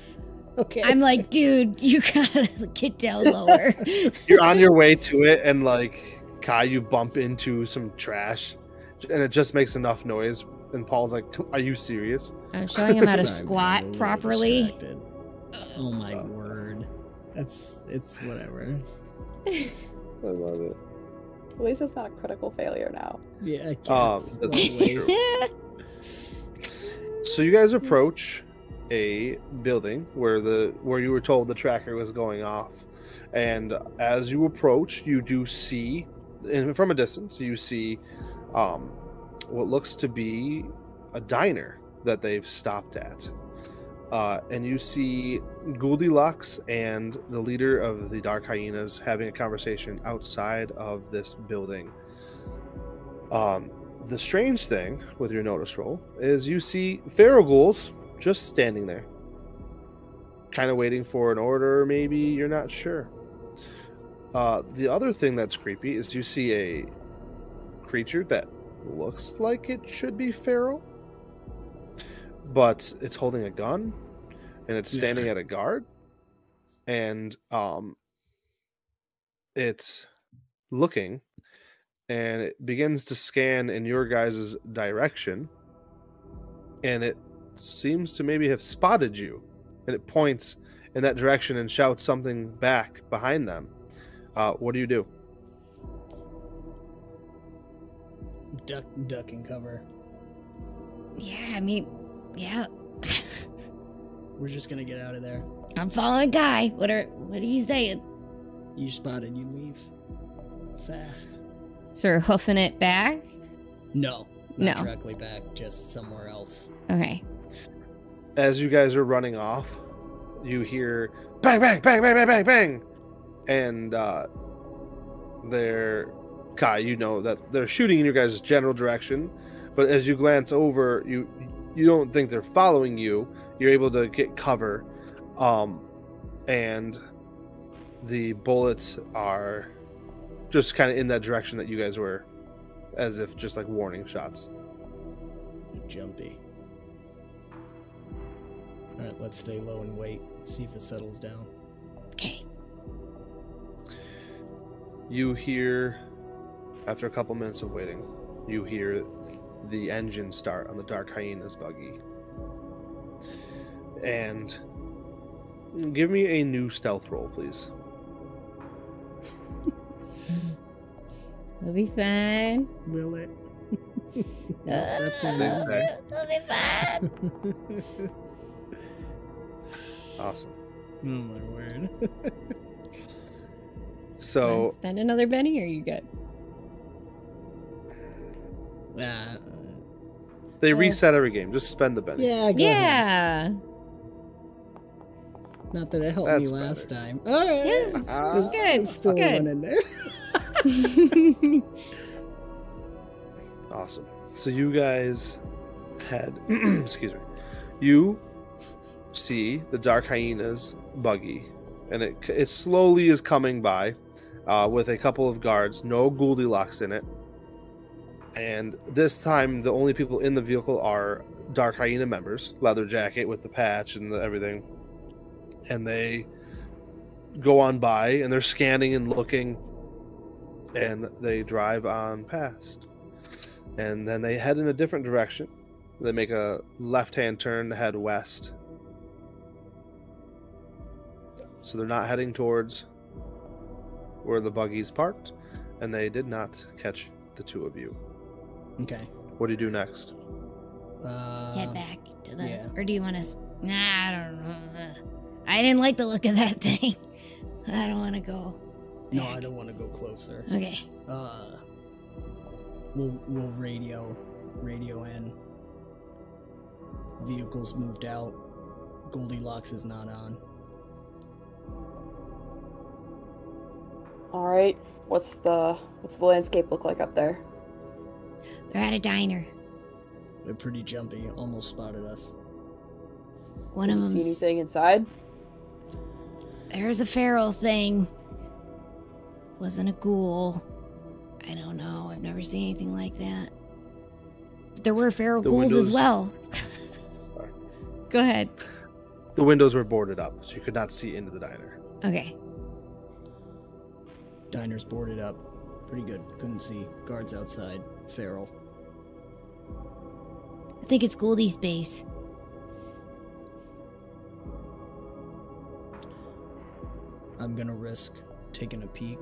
Okay. I'm like, dude, you gotta get down lower. You're on your way to it, and like Kai, you bump into some trash, and it just makes enough noise. And Paul's like, "Are you serious?" I'm showing him how to squat a properly. distracted. Oh my word. That's it's whatever. I love it. At least it's not a critical failure now. Yeah, I guess. Um, that's So you guys approach a building where the where you were told the tracker was going off, and as you approach, you do see, and from a distance, you see, um, what looks to be a diner that they've stopped at, uh, and you see Goldilocks and the leader of the Dark Hyenas having a conversation outside of this building. Um, the strange thing with your notice roll is you see feral ghouls just standing there, kind of waiting for an order. Maybe you're not sure. Uh, the other thing that's creepy is you see a creature that looks like it should be feral, but it's holding a gun and it's Yeah. standing at a guard, and um, it's looking and it begins to scan in your guys' direction and it seems to maybe have spotted you and it points in that direction and shouts something back behind them uh, what do you do duck duck and cover. yeah, I mean, yeah. We're just gonna get out of there. I'm following Kai. What are what are you saying? You spotted, you leave. Fast. So we're hoofing it back. No. Not No. directly back, just somewhere else. Okay. As you guys are running off you hear bang bang bang bang bang bang bang. And uh they're kai you know that they're shooting in your guys' general direction but as you glance over you you don't think they're following you. You're able to get cover um and the bullets are just kind of in that direction that you guys were as if just like warning shots. Jumpy. Alright, let's stay low and wait. See if it settles down. Okay. you hear after a couple minutes of waiting you hear the engine start on the dark hyenas buggy and give me a new stealth roll please It'll be fine. Will it? That's what Thanks, it Zach. It'll be fine. is. awesome oh my word. so spend another Benny, or you good? Ah, they well- reset every game just spend the benefit yeah, go ahead. Yeah. Not that it helped That's me last better. time. Alright. Yes. Ah, Good. There's still good. one in there. awesome so you guys had excuse me you see the dark hyenas buggy and it it slowly is coming by uh, with a couple of guards no goldilocks in it and this time the only people in the vehicle are dark hyena members leather jacket with the patch and the, everything and they go on by and they're scanning and looking and they drive on past. And then they head in a different direction. They make a left hand turn to head west. So they're not heading towards where the buggy's parked, and they did not catch the two of you. Okay. What do you do next? Uh, Head back to the. yeah. Or do you want to? Nah, I don't know. I didn't like the look of that thing. I don't want to go. No. I don't want to go closer. Okay. Uh, we'll we'll radio radio in. Vehicles moved out. Goldilocks is not on. All right. What's the what's the landscape look like up there? They're at a diner. They're pretty jumpy. Almost spotted us. One Did of them. see them's. anything inside? There's a feral thing. Wasn't a ghoul. I don't know. I've never seen anything like that. But there were feral The ghouls windows- as well. Go ahead. The windows were boarded up, so you could not see into the diner. Okay. Diner's boarded up. Pretty good. Couldn't see. Guards outside. Feral. I think it's Goldie's base. I'm gonna risk taking a peek.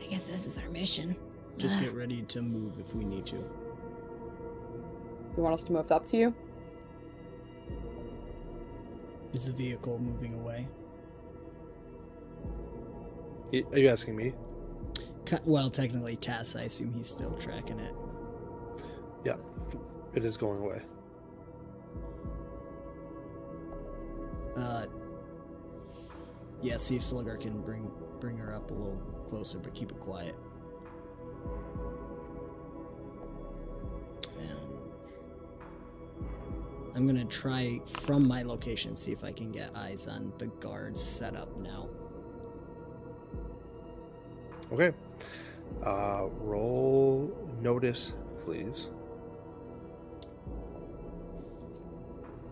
I guess this is our mission. Just Ugh. get ready to move if we need to. You want us to move up to you? Is the vehicle moving away? Are you asking me? Well, technically, Tess. I assume he's still tracking it. Yeah, it is going away. Uh, yeah. See if Slugger can bring bring her up a little closer, but keep it quiet. And I'm gonna try from my location see if I can get eyes on the guards set up now. Okay. Uh, roll notice, please.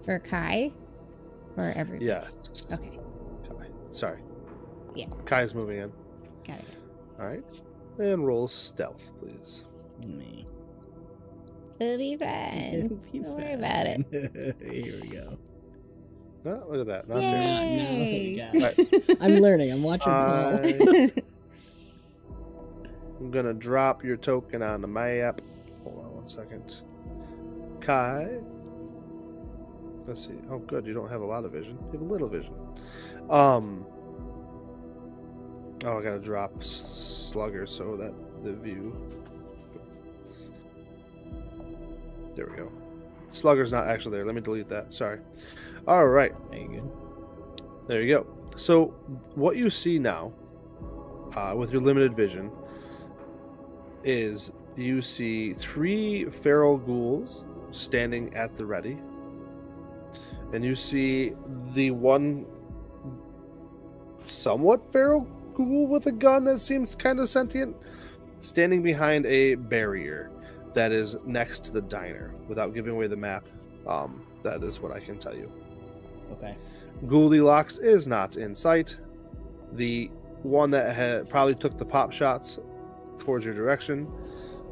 For Kai? Or everybody? Yeah. Okay. Kai. Sorry. Yeah. Kai's moving in. Got it. All right. And roll stealth, please. Me. It'll be fine. Don't worry about it. Here we go. Oh, look at that. Not Yay. terrible. No, you got it. I'm learning. I'm watching Paul. I- I'm gonna drop your token on the map. Hold on one second. Kai. Let's see. Oh, good. You don't have a lot of vision. You have a little vision. Um. Oh, I gotta drop Slugger so that the view. There we go. Slugger's not actually there. Let me delete that. Sorry. All right. Very good. There you go. So, what you see now, uh, with your limited vision, is you see three feral ghouls standing at the ready, and you see the one somewhat feral ghoul with a gun that seems kind of sentient standing behind a barrier that is next to the diner. Without giving away the map, um, that is what I can tell you. Okay. Goldilocks is not in sight. The one that had probably took the pop shots towards your direction,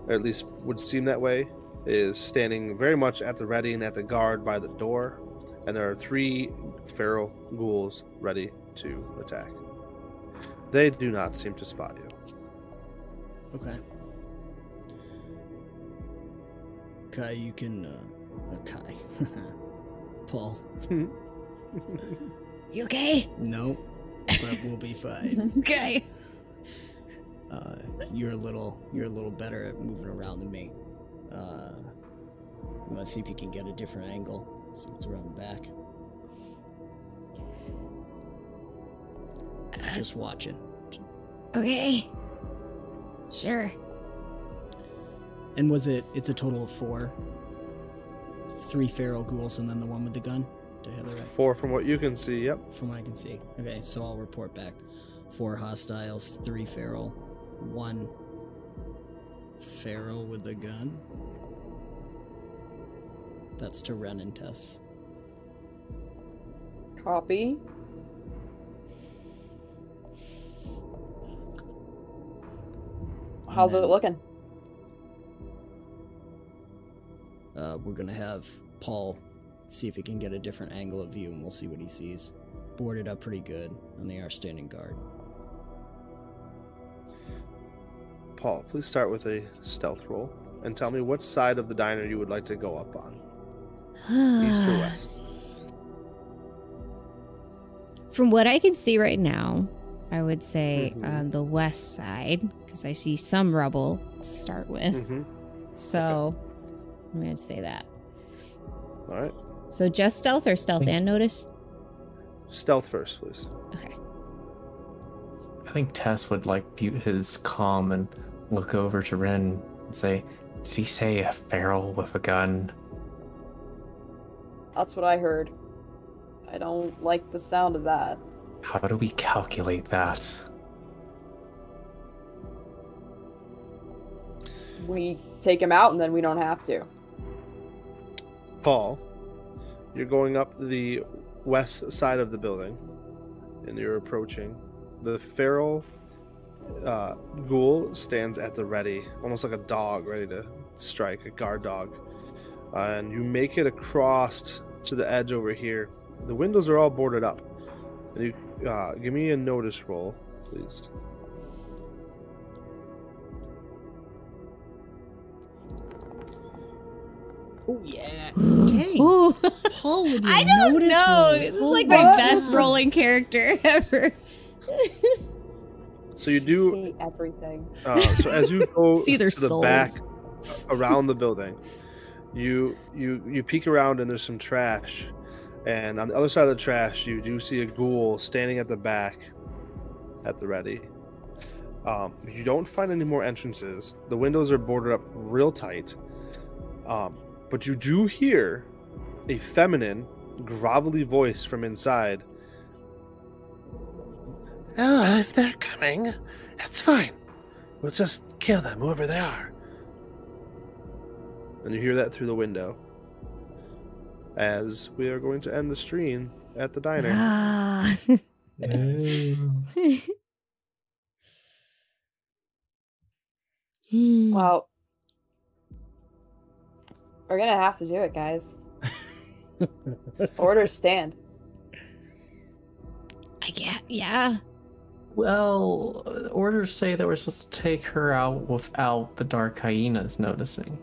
or at least would seem that way, is standing very much at the ready and at the guard by the door. And there are three feral ghouls ready to attack. They do not seem to spot you. Okay. Kai, you can. Uh, uh, Kai. Paul. You okay? No, but we'll be fine. Okay. Uh, you're a little. You're a little better at moving around than me. Uh, you want to see if you can get a different angle? See what's around the back. Just watching. Okay. Sure. And was it? It's a total of four. Three feral ghouls and then the one with the gun. Did I have that right? Four from what you can see, yep. From what I can see. Okay, so I'll report back. Four hostiles, three feral, one feral with a gun. That's to Ren and Tess. Copy. How's then- it looking? uh, we're gonna have Paul see if he can get a different angle of view, and we'll see what he sees. Boarded up pretty good, and they are standing guard. Paul, please start with a stealth roll and tell me what side of the diner you would like to go up on, east or west. From what I can see right now, I would say Mhm. on the west side because I see some rubble to start with. hmm So I'm going to say that. All right, So just stealth or stealth and notice? stealth first, please. Okay. I think Tess would like mute his comm and look over to Ren and say, Did he say a feral with a gun? That's what I heard. I don't like the sound of that. How do we calculate that? We take him out and then we don't have to. Paul, you're going up the west side of the building, and you're approaching. The feral uh, ghoul stands at the ready, almost like a dog ready to strike, a guard dog. Uh, and you make it across to the edge over here. The windows are all boarded up. And you uh, give me a notice roll, please. Oh yeah, dang, Ooh. Paul with your I don't notice know. rolls. This is like my my best rolling character ever. So you do see everything. Uh, so as you go See their to the souls. back around the building, you you you peek around and there's some trash, and on the other side of the trash you do see a ghoul standing at the back, at the ready. Um, you don't find any more entrances. The windows are boarded up real tight, um, but you do hear a feminine, grovelly voice from inside. Oh, if they're coming, that's fine. We'll just kill them, whoever they are. And you hear that through the window. As we are going to end the stream at the diner. Ah. Hmm. Well, we're gonna have to do it, guys. Orders stand. I get, yeah. Well, orders say that we're supposed to take her out without the dark hyenas noticing.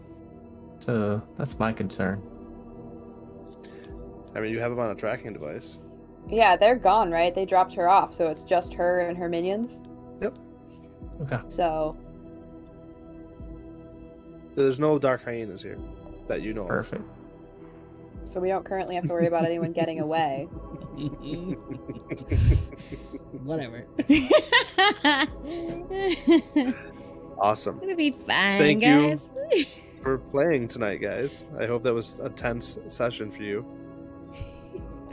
So that's my concern. I mean, you have them on a tracking device. Yeah, they're gone, right? They dropped her off, so it's just her and her minions. Yep. Okay. So There's no dark hyenas here that you know of. Perfect. so we don't currently have to worry about anyone getting away. Whatever. Awesome. Gonna be fun, Thank you. For playing tonight, guys. I hope that was a tense session for you.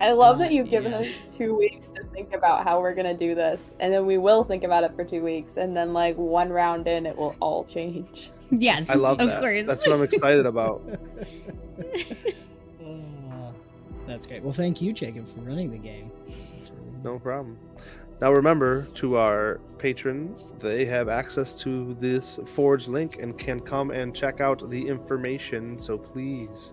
I love Uh, that you've given yeah. us two weeks to think about how we're gonna do this, and then we will think about it for two weeks, and then like one round in, it will all change. yes, I love of that. course. That's what I'm excited about. That's great. Well, thank you, Jacob, for running the game. No problem. Now remember to our patrons, they have access to this Forge link and can come and check out the information. So please,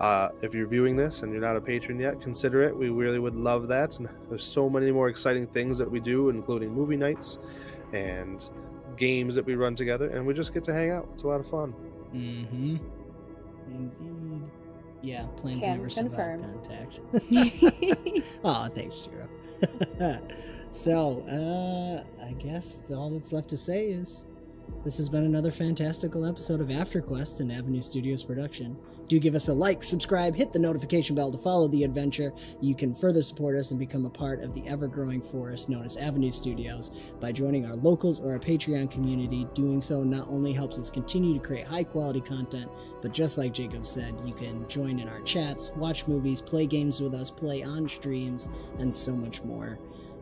uh, if you're viewing this and you're not a patron yet, consider it. We really would love that. And there's so many more exciting things that we do, including movie nights and games that we run together, and we just get to hang out. It's a lot of fun. Mm-hmm. Indeed. Yeah, plans Can never survive confirm. contact. oh, thanks, Jiro. so, uh, I guess all that's left to say is this has been another fantastical episode of After Quest, an Avenue Studios production. Do give us a like, subscribe, hit the notification bell to follow the adventure. You can further support us and become a part of the ever growing forest known as Avenue Studios by joining our locals or our Patreon community. Doing so not only helps us continue to create high quality content, but just like Jacob said, you can join in our chats, watch movies, play games with us, play on streams, and so much more.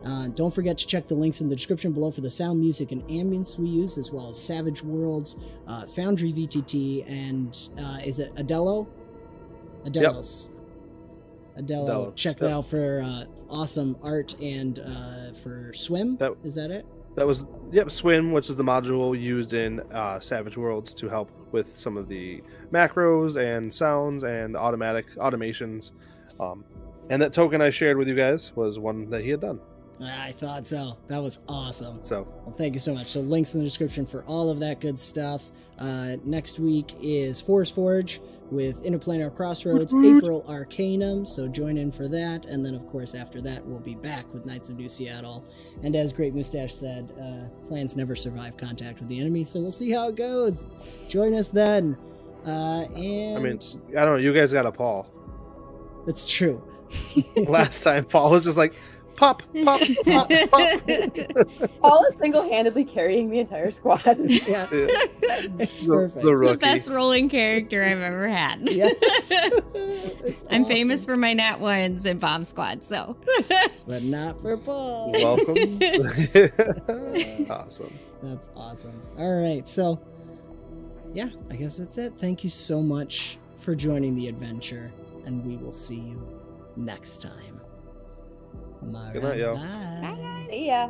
Uh, don't forget to check the links in the description below for the sound, music, and ambience we use, as well as Savage Worlds, uh, Foundry VTT, and uh, is it Adello? Adelos. Adello. Adello. Check Yep. that out for uh, awesome art and uh, for swim. That- Is that it? that was yep swim which is the module used in uh, savage worlds to help with some of the macros and sounds and automatic automations um, and that token i shared with you guys was one that he had done I thought so. That was awesome. so Well, thank you so much. So, links in the description for all of that good stuff. Uh, next week is Force Forge with Interplanar Crossroads, April Arcanum. So, join in for that. And then, of course, after that, we'll be back with Knights of New Seattle. And as Great Mustache said, uh, plans never survive contact with the enemy. So, we'll see how it goes. Join us then. Uh, and i mean i don't know you guys got a paul that's true. last time paul was just like pop pop pop pop Paul is single-handedly carrying the entire squad. yeah, Yeah. it's the, perfect. the the best rolling character I've ever had. Yes. I'm awesome. famous for my nat ones and bomb squad, so but not for Paul. welcome awesome That's awesome. All right, so yeah, I guess that's it. Thank you so much for joining the adventure, and we will see you next time. Good night, y'all. Bye. See ya.